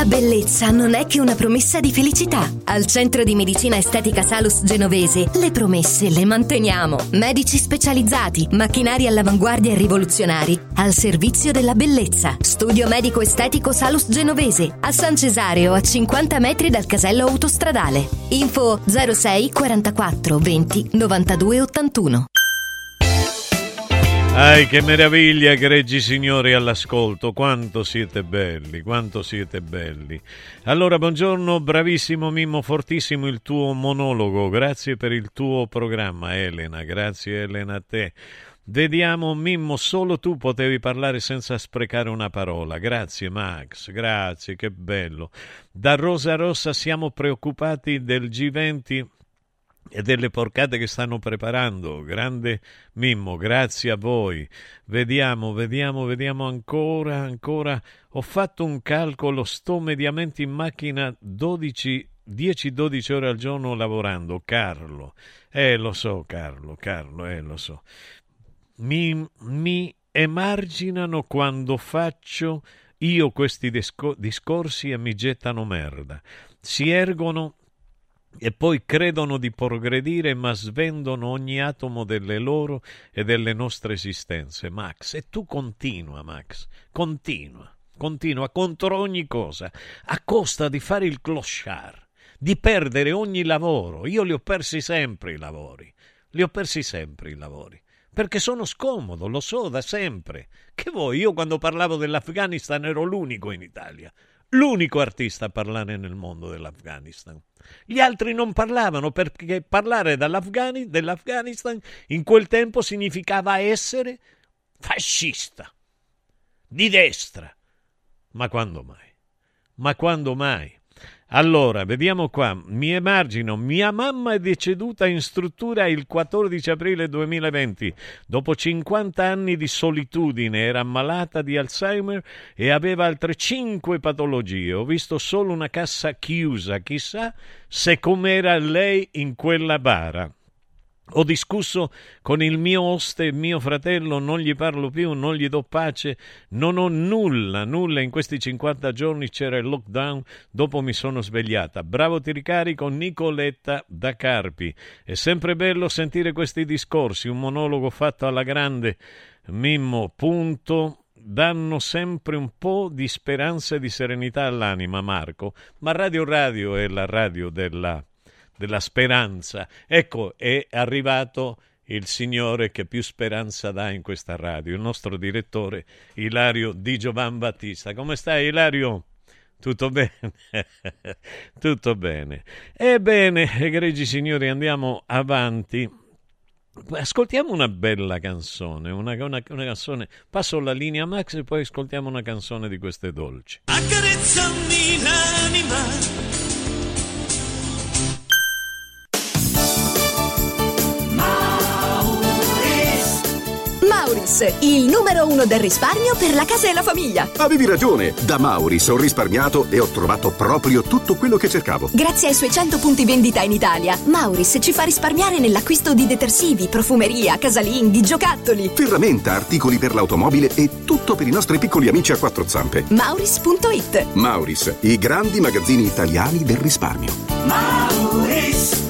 La bellezza non è che una promessa di felicità. Al Centro di Medicina Estetica Salus Genovese le promesse le manteniamo. Medici specializzati, macchinari all'avanguardia e rivoluzionari al servizio della bellezza. Studio medico estetico Salus Genovese a San Cesareo a 50 metri dal casello autostradale. Info 06 44 20 92 81. Ai, che meraviglia, egregi signori all'ascolto, quanto siete belli, quanto siete belli. Allora, buongiorno, bravissimo Mimmo, fortissimo il tuo monologo, grazie per il tuo programma, Elena, grazie Elena a te. Vediamo, Mimmo, solo tu potevi parlare senza sprecare una parola. Grazie, Max, grazie, che bello. Da Rosa Rossa siamo preoccupati del G20 e delle porcate che stanno preparando. Grande Mimmo, grazie a voi. Vediamo, vediamo, vediamo ancora, ancora. Ho fatto un calcolo, sto mediamente in macchina 12 10-12 ore al giorno lavorando, Carlo. Eh, lo so, Carlo, Carlo, eh, lo so. Mi, mi emarginano quando faccio io questi discorsi e mi gettano merda. Si ergono e poi credono di progredire ma svendono ogni atomo delle loro e delle nostre esistenze, Max. E tu continua, Max, continua, continua contro ogni cosa, a costa di fare il clochard, di perdere ogni lavoro. Io li ho persi sempre i lavori, li ho persi sempre i lavori. Perché sono scomodo, lo so da sempre. Che vuoi? Io quando parlavo dell'Afghanistan ero l'unico in Italia l'unico artista a parlare nel mondo dell'Afghanistan. Gli altri non parlavano perché parlare dell'Afghanistan in quel tempo significava essere fascista, di destra. Ma quando mai? Ma quando mai? Allora, vediamo qua, mi emargino, mia mamma è deceduta in struttura il 14 aprile 2020, dopo 50 anni di solitudine, era ammalata di Alzheimer e aveva altre 5 patologie. Ho visto solo una cassa chiusa, chissà se com'era lei in quella bara. Ho discusso con il mio oste mio fratello, non gli parlo più, non gli do pace, non ho nulla, nulla. In questi 50 giorni c'era il lockdown, dopo mi sono svegliata. Bravo ti ricarico, Nicoletta da Carpi. È sempre bello sentire questi discorsi, un monologo fatto alla grande. Mimmo, punto danno sempre un po' di speranza e di serenità all'anima, Marco, ma Radio Radio è la radio della della speranza. Ecco, è arrivato il signore che più speranza dà in questa radio, il nostro direttore Ilario Di Giovan Battista. Come stai Ilario? Tutto bene? Tutto bene. Ebbene, egregi signori, andiamo avanti. Ascoltiamo una bella canzone, una, una, una, canzone. Passo la linea Max e poi ascoltiamo una canzone di queste dolci. Accarezzami l'anima Mauris, il numero uno del risparmio per la casa e la famiglia. Avevi ragione, da Mauris ho risparmiato e ho trovato proprio tutto quello che cercavo. Grazie ai suoi 100 punti vendita in Italia, Mauris ci fa risparmiare nell'acquisto di detersivi, profumeria, casalinghi, giocattoli. Ferramenta, articoli per l'automobile e tutto per i nostri piccoli amici a quattro zampe. Mauris.it Mauris, i grandi magazzini italiani del risparmio. Mauris.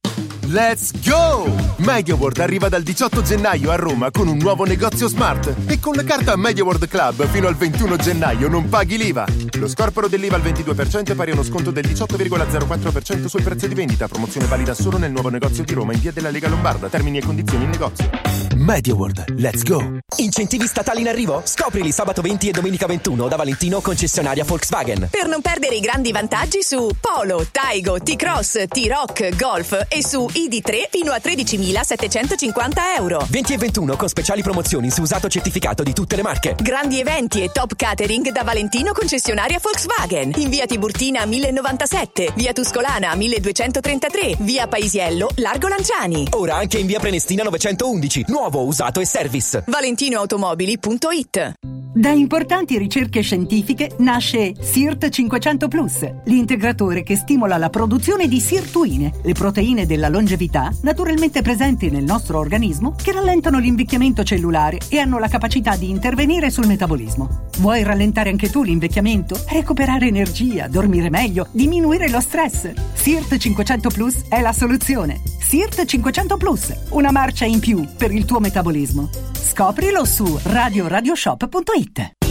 Let's go! MediaWorld arriva dal 18 gennaio a Roma con un nuovo negozio smart e con la carta MediaWorld Club fino al 21 gennaio non paghi l'IVA. Lo scorporo dell'IVA al 22% è pari a uno sconto del 18,04% sul prezzo di vendita. Promozione valida solo nel nuovo negozio di Roma in via della Lega Lombarda. Termini e condizioni in negozio. MediaWorld, let's go! Incentivi statali in arrivo? Scoprili sabato 20 e domenica 21 da Valentino concessionaria Volkswagen. Per non perdere i grandi vantaggi su Polo, Taigo, T-Cross, T-Rock, Golf e su ID3 fino a 13.750 euro. 20 e 21 con speciali promozioni su usato certificato di tutte le marche. Grandi eventi e top catering da Valentino concessionaria Volkswagen. In via Tiburtina 1097, via Tuscolana 1233, via Paisiello, Largo Lanciani. Ora anche in via Prenestina 911. Nuovo, usato e service. ValentinoAutomobili.it Da importanti ricerche scientifiche nasce SIRT 500 Plus, l'integratore che stimola la produzione di sirtuine, le proteine della longevità naturalmente presenti nel nostro organismo che rallentano l'invecchiamento cellulare e hanno la capacità di intervenire sul metabolismo. Vuoi rallentare anche tu l'invecchiamento? Recuperare energia, dormire meglio, diminuire lo stress? SIRT 500 Plus è la soluzione. SIRT 500 Plus, una marcia in più per il tuo metabolismo. Scoprilo su radioradioshop.it.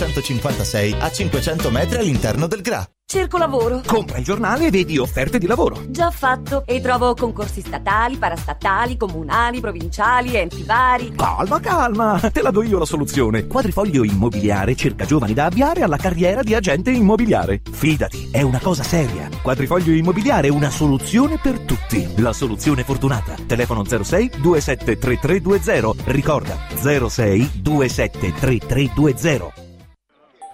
956 a 500 metri all'interno del GRA. Cerco lavoro. Compra il giornale e vedi offerte di lavoro. Già fatto. E trovo concorsi statali, parastatali, comunali, provinciali, enti vari. Calma, calma, te la do io la soluzione. Quadrifoglio Immobiliare cerca giovani da avviare alla carriera di agente immobiliare. Fidati, è una cosa seria. Quadrifoglio Immobiliare è una soluzione per tutti. La soluzione fortunata. Telefono 06 273320. Ricorda 06 273320.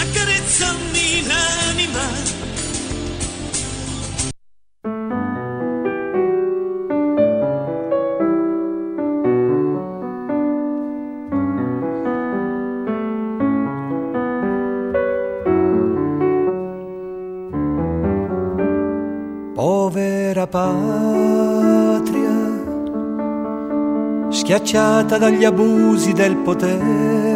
accarezzami l'anima. Povera patria, schiacciata dagli abusi del potere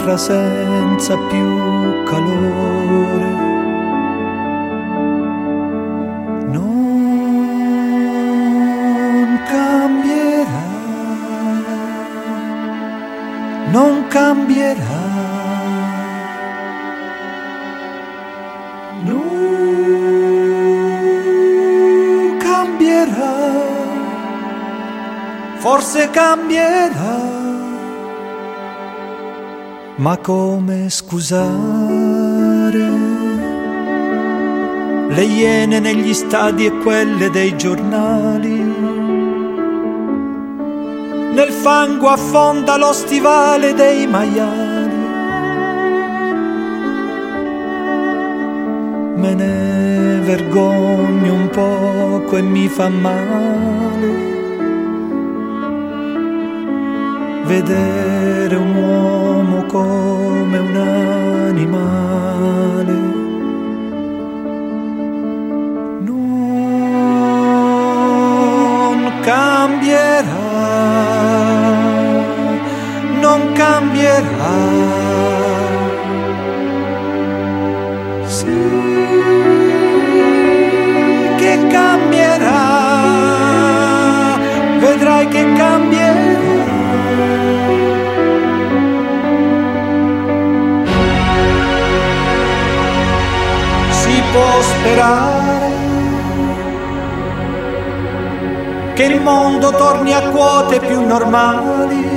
terra senza più calore. Non cambierà, non cambierà. Non forse cambierà. Ma come scusare le iene negli stadi e quelle dei giornali? Nel fango affonda lo stivale dei maiali. Me ne vergogno un poco e mi fa male vedere un uomo come un animale. Sperare che il mondo torni a quote più normali,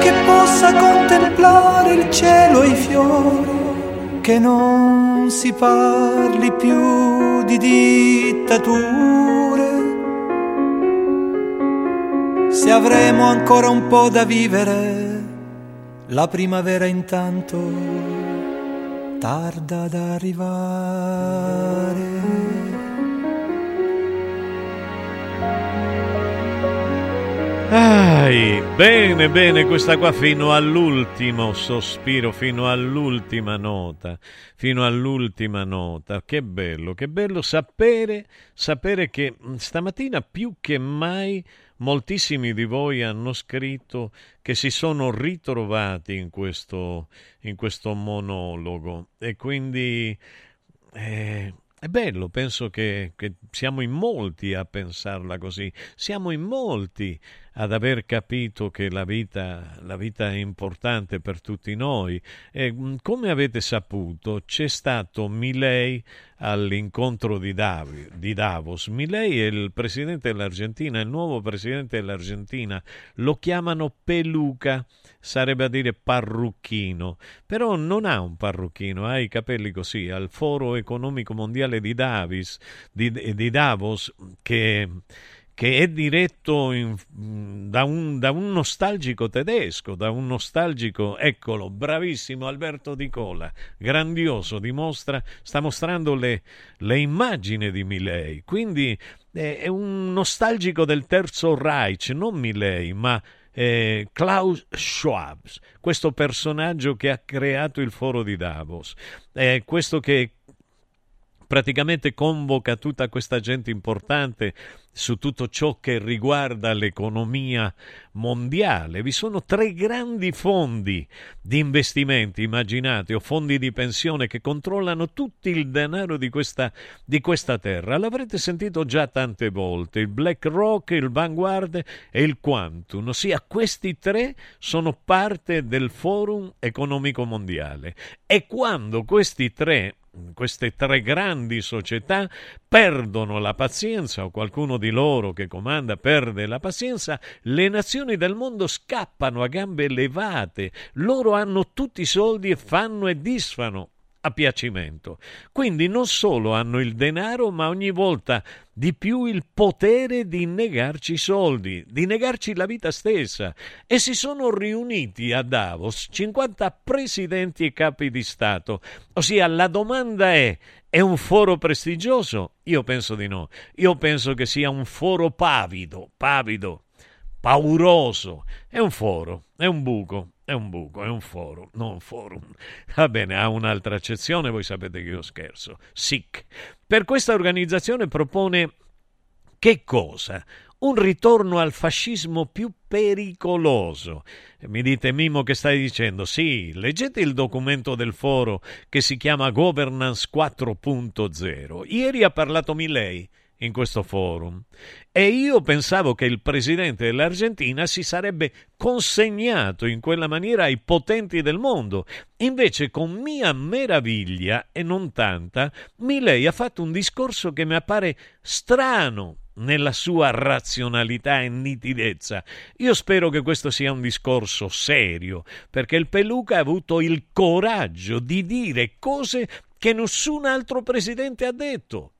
che possa contemplare il cielo e i fiori, che non si parli più di dittature. Se avremo ancora un po' da vivere, la primavera intanto tarda ad arrivare. Ai, bene, bene, questa qua fino all'ultimo sospiro, fino all'ultima nota, fino all'ultima nota. Che bello, che bello sapere, sapere che stamattina più che mai moltissimi di voi hanno scritto che si sono ritrovati in questo, in questo monologo. E quindi eh, è bello, penso che, che, siamo in molti a pensarla così, siamo in molti ad aver capito che la vita, la vita è importante per tutti noi. E, come avete saputo, c'è stato Milei all'incontro di, Dav- di Davos. Milei è il presidente dell'Argentina, il nuovo presidente dell'Argentina, lo chiamano Peluca sarebbe a dire parrucchino, però non ha un parrucchino, ha i capelli così, al Foro Economico Mondiale di, Davis, di, di Davos, che, che è diretto in, da, un, da, un, nostalgico tedesco, da un nostalgico, eccolo, bravissimo Alberto Di Cola, grandioso, dimostra, sta mostrando le, le immagini di Milei, quindi è, è un nostalgico del Terzo Reich, non Milei, ma eh, Klaus Schwab, questo personaggio che ha creato il foro di Davos, eh, questo che praticamente convoca tutta questa gente importante su tutto ciò che riguarda l'economia mondiale. Vi sono tre grandi fondi di investimenti, immaginate, o fondi di pensione che controllano tutto il denaro di questa, di questa terra. L'avrete sentito già tante volte, il BlackRock, il Vanguard e il Quantum, ossia questi tre sono parte del Forum economico mondiale. E quando questi tre queste tre grandi società perdono la pazienza o qualcuno di loro che comanda perde la pazienza, le nazioni del mondo scappano a gambe levate, loro hanno tutti i soldi e fanno e disfano a piacimento. Quindi non solo hanno il denaro, ma ogni volta di più il potere di negarci i soldi, di negarci la vita stessa. E si sono riuniti a Davos 50 presidenti e capi di Stato. Ossia, la domanda è, è un foro prestigioso? Io penso di no. Io penso che sia un foro pavido, pavido, pauroso. È un foro, è un buco, è un buco, è un foro, non un forum. Va bene, ha un'altra accezione, voi sapete che io scherzo. SIC. Per questa organizzazione propone che cosa? Un ritorno al fascismo più pericoloso. Mi dite, Mimo, che stai dicendo? Sì, leggete il documento del foro che si chiama Governance 4.0. Ieri ha parlato Milei in questo forum e io pensavo che il presidente dell'Argentina si sarebbe consegnato in quella maniera ai potenti del mondo. Invece, con mia meraviglia e non tanta, Milei ha fatto un discorso che mi appare strano nella sua razionalità e nitidezza. Io spero che questo sia un discorso serio, perché il Peluca ha avuto il coraggio di dire cose che nessun altro presidente ha detto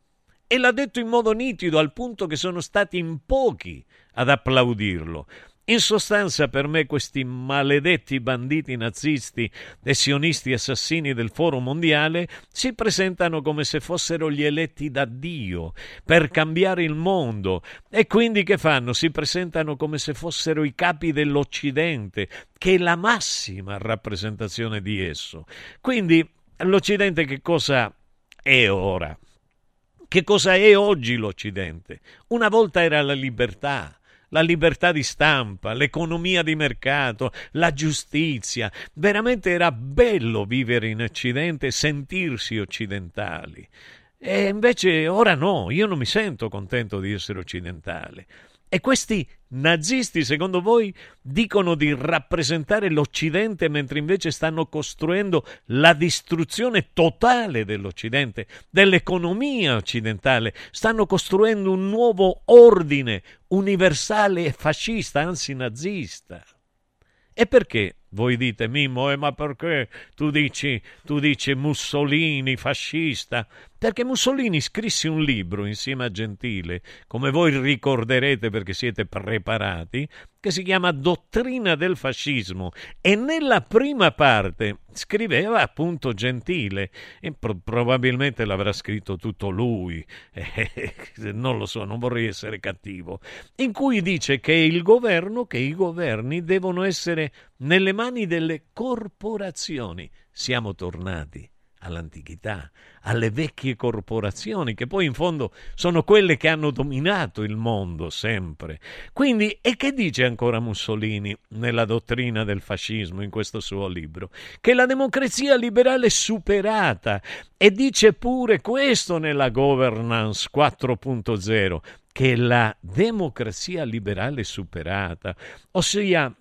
e l'ha detto in modo nitido al punto che sono stati in pochi ad applaudirlo. In sostanza, per me, questi maledetti banditi nazisti e sionisti assassini del Foro Mondiale si presentano come se fossero gli eletti da Dio per cambiare il mondo. E quindi che fanno? Si presentano come se fossero i capi dell'Occidente, che è la massima rappresentazione di esso. Quindi l'Occidente che cosa è ora? Che cosa è oggi l'Occidente? Una volta era la libertà, la libertà di stampa, l'economia di mercato, la giustizia. Veramente era bello vivere in Occidente e sentirsi occidentali. E invece ora no, io non mi sento contento di essere occidentale. E questi nazisti, secondo voi, dicono di rappresentare l'Occidente mentre invece stanno costruendo la distruzione totale dell'Occidente, dell'economia occidentale, stanno costruendo un nuovo ordine universale e fascista, anzi nazista. E perché voi dite, Mimmo, eh, ma perché tu dici, tu dici Mussolini fascista? Perché Mussolini scrisse un libro insieme a Gentile, come voi ricorderete perché siete preparati, che si chiama Dottrina del fascismo. E nella prima parte scriveva appunto Gentile. E pro- probabilmente l'avrà scritto tutto lui, eh, non lo so, non vorrei essere cattivo, in cui dice che il governo, che i governi devono essere nelle mani delle corporazioni. Siamo tornati all'antichità, alle vecchie corporazioni, che poi in fondo sono quelle che hanno dominato il mondo sempre. Quindi, e che dice ancora Mussolini nella dottrina del fascismo in questo suo libro? Che la democrazia liberale è superata e dice pure questo nella governance 4.0 che la democrazia liberale superata, ossia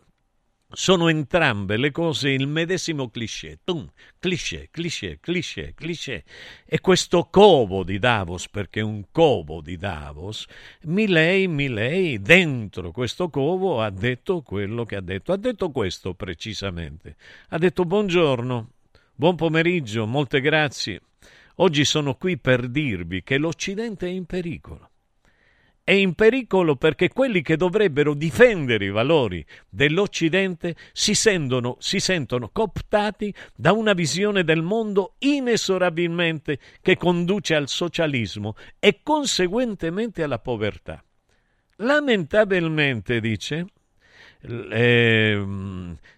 sono entrambe le cose il medesimo cliché. Tum, cliché, cliché, cliché, cliché. E questo covo di Davos, perché è un covo di Davos, Milei, Milei, dentro questo covo ha detto quello che ha detto. Ha detto questo precisamente. Ha detto buongiorno, buon pomeriggio, molte grazie. Oggi sono qui per dirvi che l'Occidente è in pericolo è in pericolo perché quelli che dovrebbero difendere i valori dell'Occidente si sentono, si sentono cooptati da una visione del mondo inesorabilmente che conduce al socialismo e conseguentemente alla povertà. Lamentabilmente, dice, eh,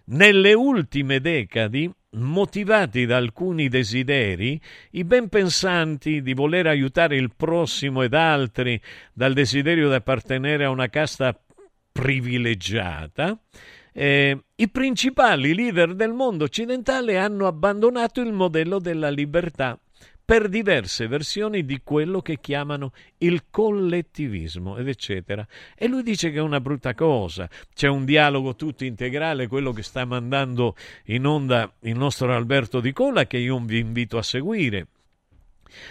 nelle ultime decadi motivati da alcuni desideri, i ben pensanti di voler aiutare il prossimo ed altri dal desiderio di appartenere a una casta privilegiata, eh, i principali leader del mondo occidentale hanno abbandonato il modello della libertà per diverse versioni di quello che chiamano il collettivismo ed eccetera. E lui dice che è una brutta cosa. C'è un dialogo tutto integrale, quello che sta mandando in onda il nostro Alberto Di Cola, che io vi invito a seguire.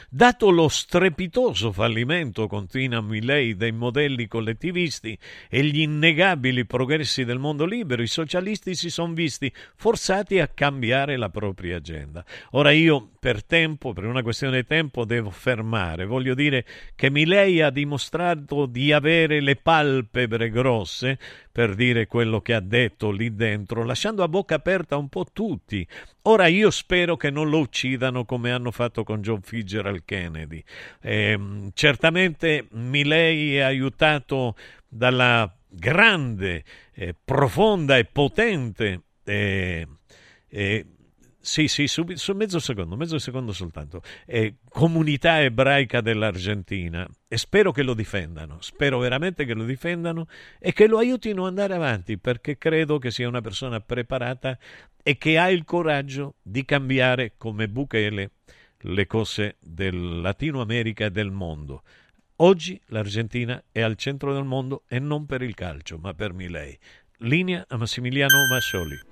Dato lo strepitoso fallimento, continua Milley, dei modelli collettivisti e gli innegabili progressi del mondo libero, i socialisti si sono visti forzati a cambiare la propria agenda. Ora io, per tempo, per una questione di tempo, devo fermare. Voglio dire che Milley ha dimostrato di avere le palpebre grosse per dire quello che ha detto lì dentro, lasciando a bocca aperta un po' tutti. Ora io spero che non lo uccidano come hanno fatto con John Fitzgerald Kennedy. Eh, certamente Milei è aiutato dalla grande, eh, profonda e potente eh, eh sì, sì, su, su, mezzo secondo, mezzo secondo soltanto. Eh, comunità ebraica dell'Argentina e spero che lo difendano, spero veramente che lo difendano e che lo aiutino ad andare avanti perché credo che sia una persona preparata e che ha il coraggio di cambiare come Bukele le cose del Latino America e del mondo. Oggi l'Argentina è al centro del mondo e non per il calcio, ma per Milei. Linea a Massimiliano Mascioli.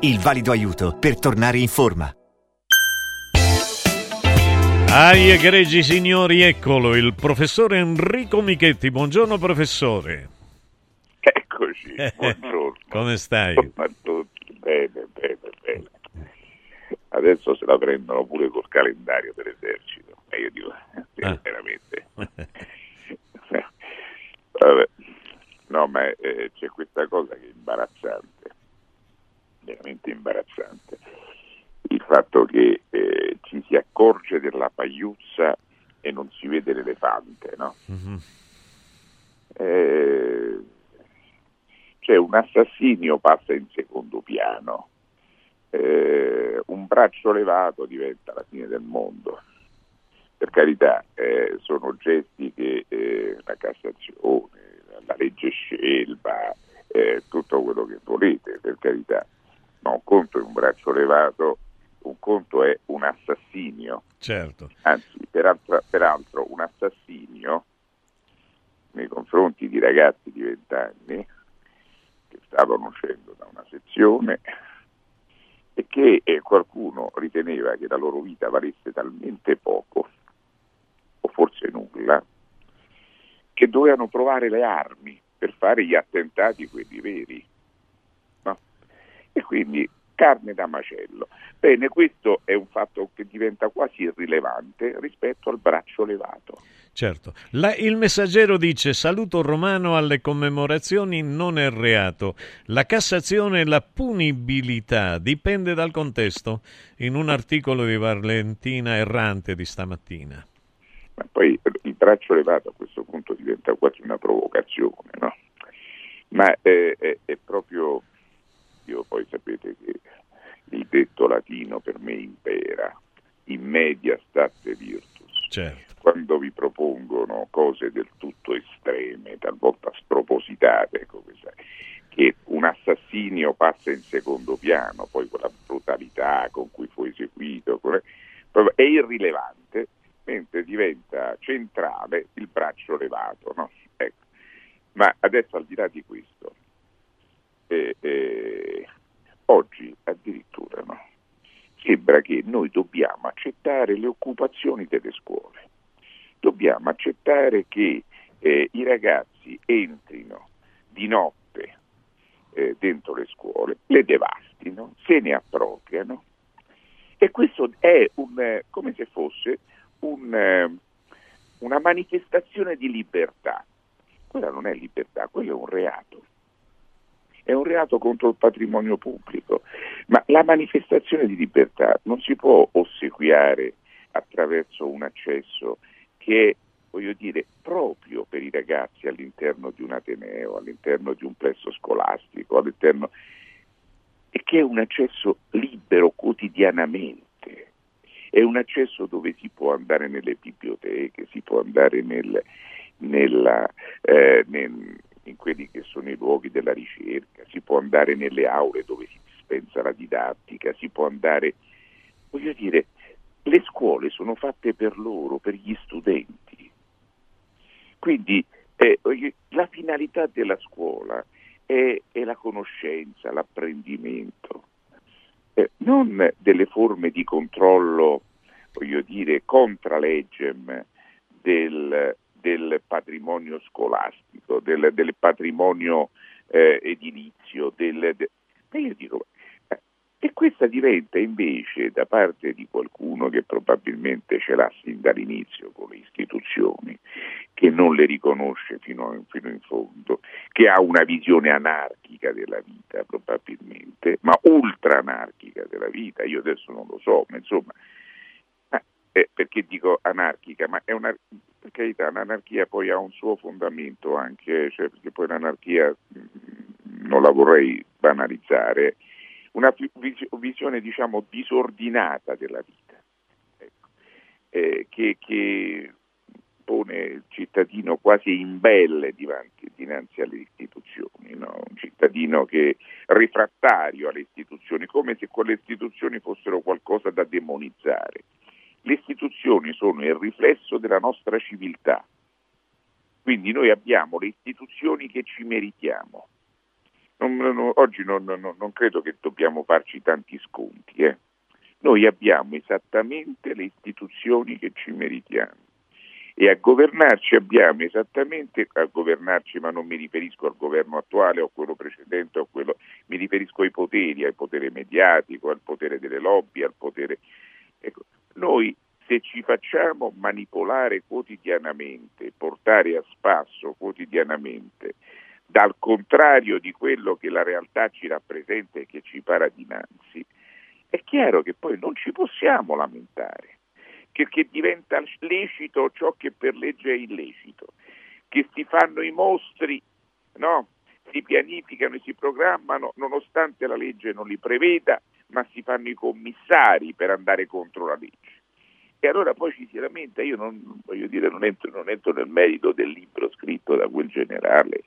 il valido aiuto per tornare in forma. Ai egregi signori, eccolo, il professore Enrico Michetti. Buongiorno professore. Eccoci, buongiorno. Come stai? Ma tutti bene, bene, bene. Adesso se la prendono pure col calendario dell'esercito. E io dico, eh, ah. veramente. Vabbè. No, ma eh, c'è questa cosa che è imbarazzante veramente imbarazzante. Il fatto che eh, ci si accorge della pagliuzza e non si vede l'elefante, no? Mm-hmm. Eh, cioè un assassinio passa in secondo piano, eh, un braccio levato diventa la fine del mondo. Per carità, eh, sono gesti che eh, la Cassazione, la legge Scelba, eh, tutto quello che volete, per carità, ma un conto è un braccio levato, un conto è un assassinio. Certo. Anzi, peraltro, peraltro un assassinio nei confronti di ragazzi di 20 anni che stavano uscendo da una sezione e che eh, qualcuno riteneva che la loro vita valesse talmente poco, o forse nulla, che dovevano trovare le armi per fare gli attentati, quelli veri e quindi carne da macello. Bene, questo è un fatto che diventa quasi irrilevante rispetto al braccio levato. Certo. La, il messaggero dice saluto romano alle commemorazioni non è reato. La Cassazione e la punibilità dipende dal contesto in un articolo di Valentina Errante di stamattina. Ma poi il braccio levato a questo punto diventa quasi una provocazione, no? Ma è, è, è proprio io poi sapete che il detto latino per me impera, in media state virtus. Certo. Quando vi propongono cose del tutto estreme, talvolta spropositate, come sai, che un assassinio passa in secondo piano, poi con la brutalità con cui fu eseguito, è irrilevante, mentre diventa centrale il braccio levato. No? Ecco. Ma adesso al di là di questo, eh, eh, oggi addirittura no, sembra che noi dobbiamo accettare le occupazioni delle scuole, dobbiamo accettare che eh, i ragazzi entrino di notte eh, dentro le scuole, le devastino, se ne appropriano E questo è un, come se fosse un, una manifestazione di libertà. Quella non è libertà, quello è un reato. È un reato contro il patrimonio pubblico, ma la manifestazione di libertà non si può ossequiare attraverso un accesso che è, voglio dire, proprio per i ragazzi all'interno di un ateneo, all'interno di un plesso scolastico, all'interno e che è un accesso libero quotidianamente. È un accesso dove si può andare nelle biblioteche, si può andare nel, nella, eh, nel, in quelli che sono i luoghi della ricerca, si può andare nelle aule dove si dispensa la didattica, si può andare, voglio dire, le scuole sono fatte per loro, per gli studenti. Quindi eh, la finalità della scuola è, è la conoscenza, l'apprendimento, eh, non delle forme di controllo, voglio dire, contra legem del, del patrimonio scolastico, del, del patrimonio eh, edilizio. Del, de... io dico, e questa diventa invece da parte di qualcuno che probabilmente ce l'ha sin dall'inizio con le istituzioni, che non le riconosce fino, fino in fondo, che ha una visione anarchica della vita probabilmente, ma ultra anarchica della vita, io adesso non lo so, ma insomma, eh, perché dico anarchica, ma è una, per carità, l'anarchia poi ha un suo fondamento anche, cioè, perché poi l'anarchia mm, non la vorrei banalizzare, una visione diciamo disordinata della vita, ecco, eh, che, che, pone il cittadino quasi imbelle dinanzi, dinanzi alle istituzioni, no? un cittadino che è rifrattario alle istituzioni, come se quelle istituzioni fossero qualcosa da demonizzare. Le istituzioni sono il riflesso della nostra civiltà, quindi noi abbiamo le istituzioni che ci meritiamo. Non, non, oggi non, non, credo che dobbiamo farci tanti sconti. Eh. Noi abbiamo esattamente le istituzioni che ci meritiamo e a governarci abbiamo esattamente, a governarci ma non mi riferisco al governo attuale o a quello precedente, o quello, mi riferisco ai poteri, al potere mediatico, al potere delle lobby, al potere... Ecco, noi se ci facciamo manipolare quotidianamente, portare a spasso quotidianamente, dal contrario di quello che la realtà ci rappresenta e che ci para dinanzi, è chiaro che poi non ci possiamo lamentare, perché diventa lecito ciò che per legge è illecito, che si fanno i mostri, no? si pianificano e si programmano nonostante la legge non li preveda, ma si fanno i commissari per andare contro la legge. E allora poi ci si lamenta, io non, dire, non entro, non entro nel merito del libro scritto da quel generale,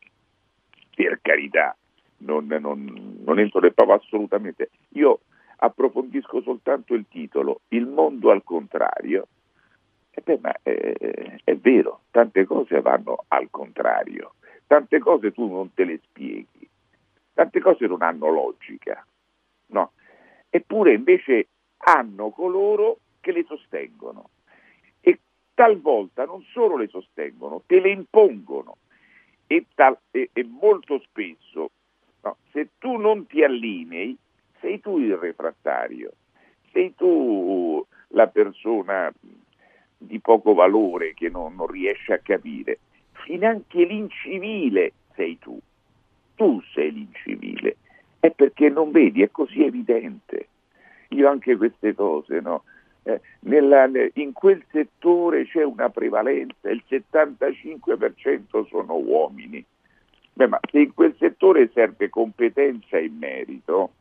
per carità, non, non, non entro nel proprio assolutamente. Io approfondisco soltanto il titolo, Il mondo al contrario. E beh, ma è, è vero, tante cose vanno al contrario, tante cose tu non te le spieghi, tante cose non hanno logica, no? Eppure invece hanno coloro che le sostengono e talvolta non solo le sostengono, te le impongono e, tal, e, e molto spesso no, se tu non ti allinei sei tu il refrattario, sei tu la persona di poco valore che non, non riesce a capire, finanche l'incivile sei tu, tu sei l'incivile, è perché non vedi, è così evidente. Io anche queste cose, no? Eh, nella, in quel settore c'è una prevalenza, il 75% sono uomini. Beh, ma se in quel settore serve competenza e merito,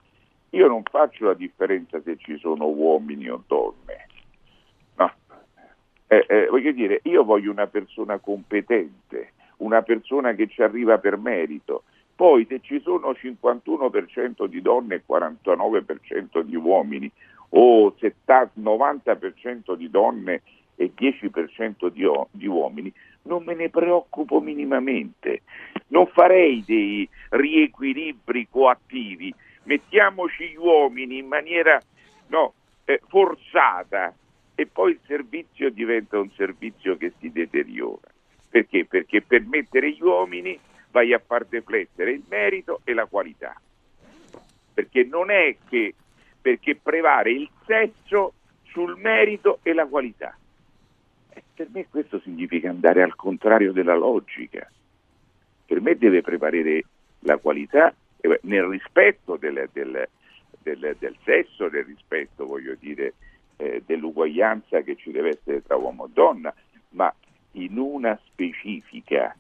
io non faccio la differenza se ci sono uomini o donne. No. Eh, eh, voglio dire, io voglio una persona competente, una persona che ci arriva per merito. Poi se ci sono 51% di donne e 49% di uomini, o 70, 90% di donne e 10% di, di uomini, non me ne preoccupo minimamente. Non farei dei riequilibri coattivi, mettiamoci gli uomini in maniera no, eh, forzata e poi il servizio diventa un servizio che si deteriora. Perché? Perché per mettere gli uomini vai a far deflettere il merito e la qualità. Perché non è che perché prevale il sesso sul merito e la qualità. E per me questo significa andare al contrario della logica. Per me deve prevalere la qualità eh, nel rispetto del, del, del, del sesso, nel rispetto, voglio dire, eh, dell'uguaglianza che ci deve essere tra uomo e donna, ma in una specifica,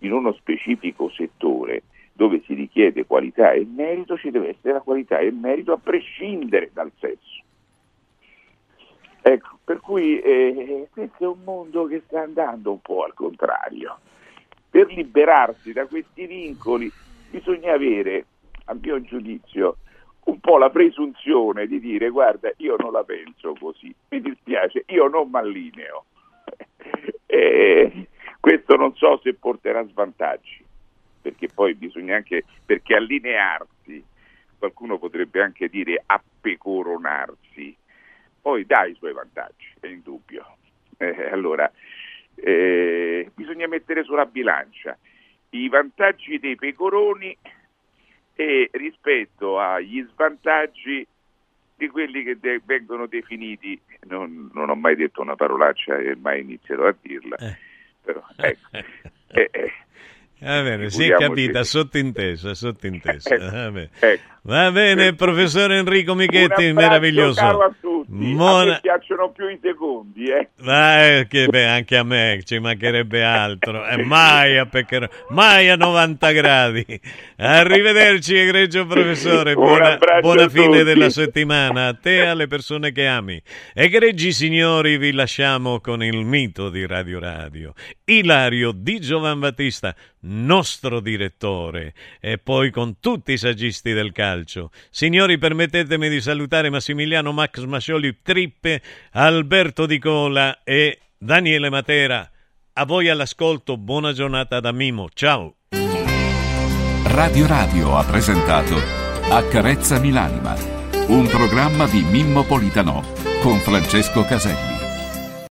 in uno specifico settore dove si richiede qualità e merito, ci deve essere la qualità e il merito a prescindere dal sesso. Ecco, per cui eh, questo è un mondo che sta andando un po' al contrario. Per liberarsi da questi vincoli bisogna avere, a mio giudizio, un po' la presunzione di dire guarda io non la penso così, mi dispiace, io non mi allineo. e questo non so se porterà svantaggi, perché poi bisogna anche, perché allinearsi, qualcuno potrebbe anche dire appecoronarsi, poi dà i suoi vantaggi, è indubbio. Eh, allora, eh, bisogna mettere sulla bilancia i vantaggi dei pecoroni e rispetto agli svantaggi di quelli che de- vengono definiti, non, non, ho mai detto una parolaccia e mai inizierò a dirla, eh. però ecco, eh, eh, Va bene, si è capita, sottintesa, sottintesa. Ecco. Va bene professore Enrico Michetti, meraviglioso. Caro a tutti, Mona... a piacciono più i secondi, eh. Ma che, beh, anche a me ci mancherebbe altro, eh, mai, a pecchero, mai a 90 gradi. Arrivederci egregio professore, buona, buona fine della settimana a te e alle persone che ami. Egregi signori, vi lasciamo con il mito di Radio Radio, Ilario di Giovan Battista nostro direttore, e poi con tutti i saggisti del calcio. Signori, permettetemi di salutare Massimiliano Max Mascioli Trippe, Alberto Di Cola e Daniele Matera. A voi all'ascolto, buona giornata da Mimo. Ciao. Radio Radio ha presentato Accarezza l'anima, un programma di Mimmo Politano con Francesco Caselli.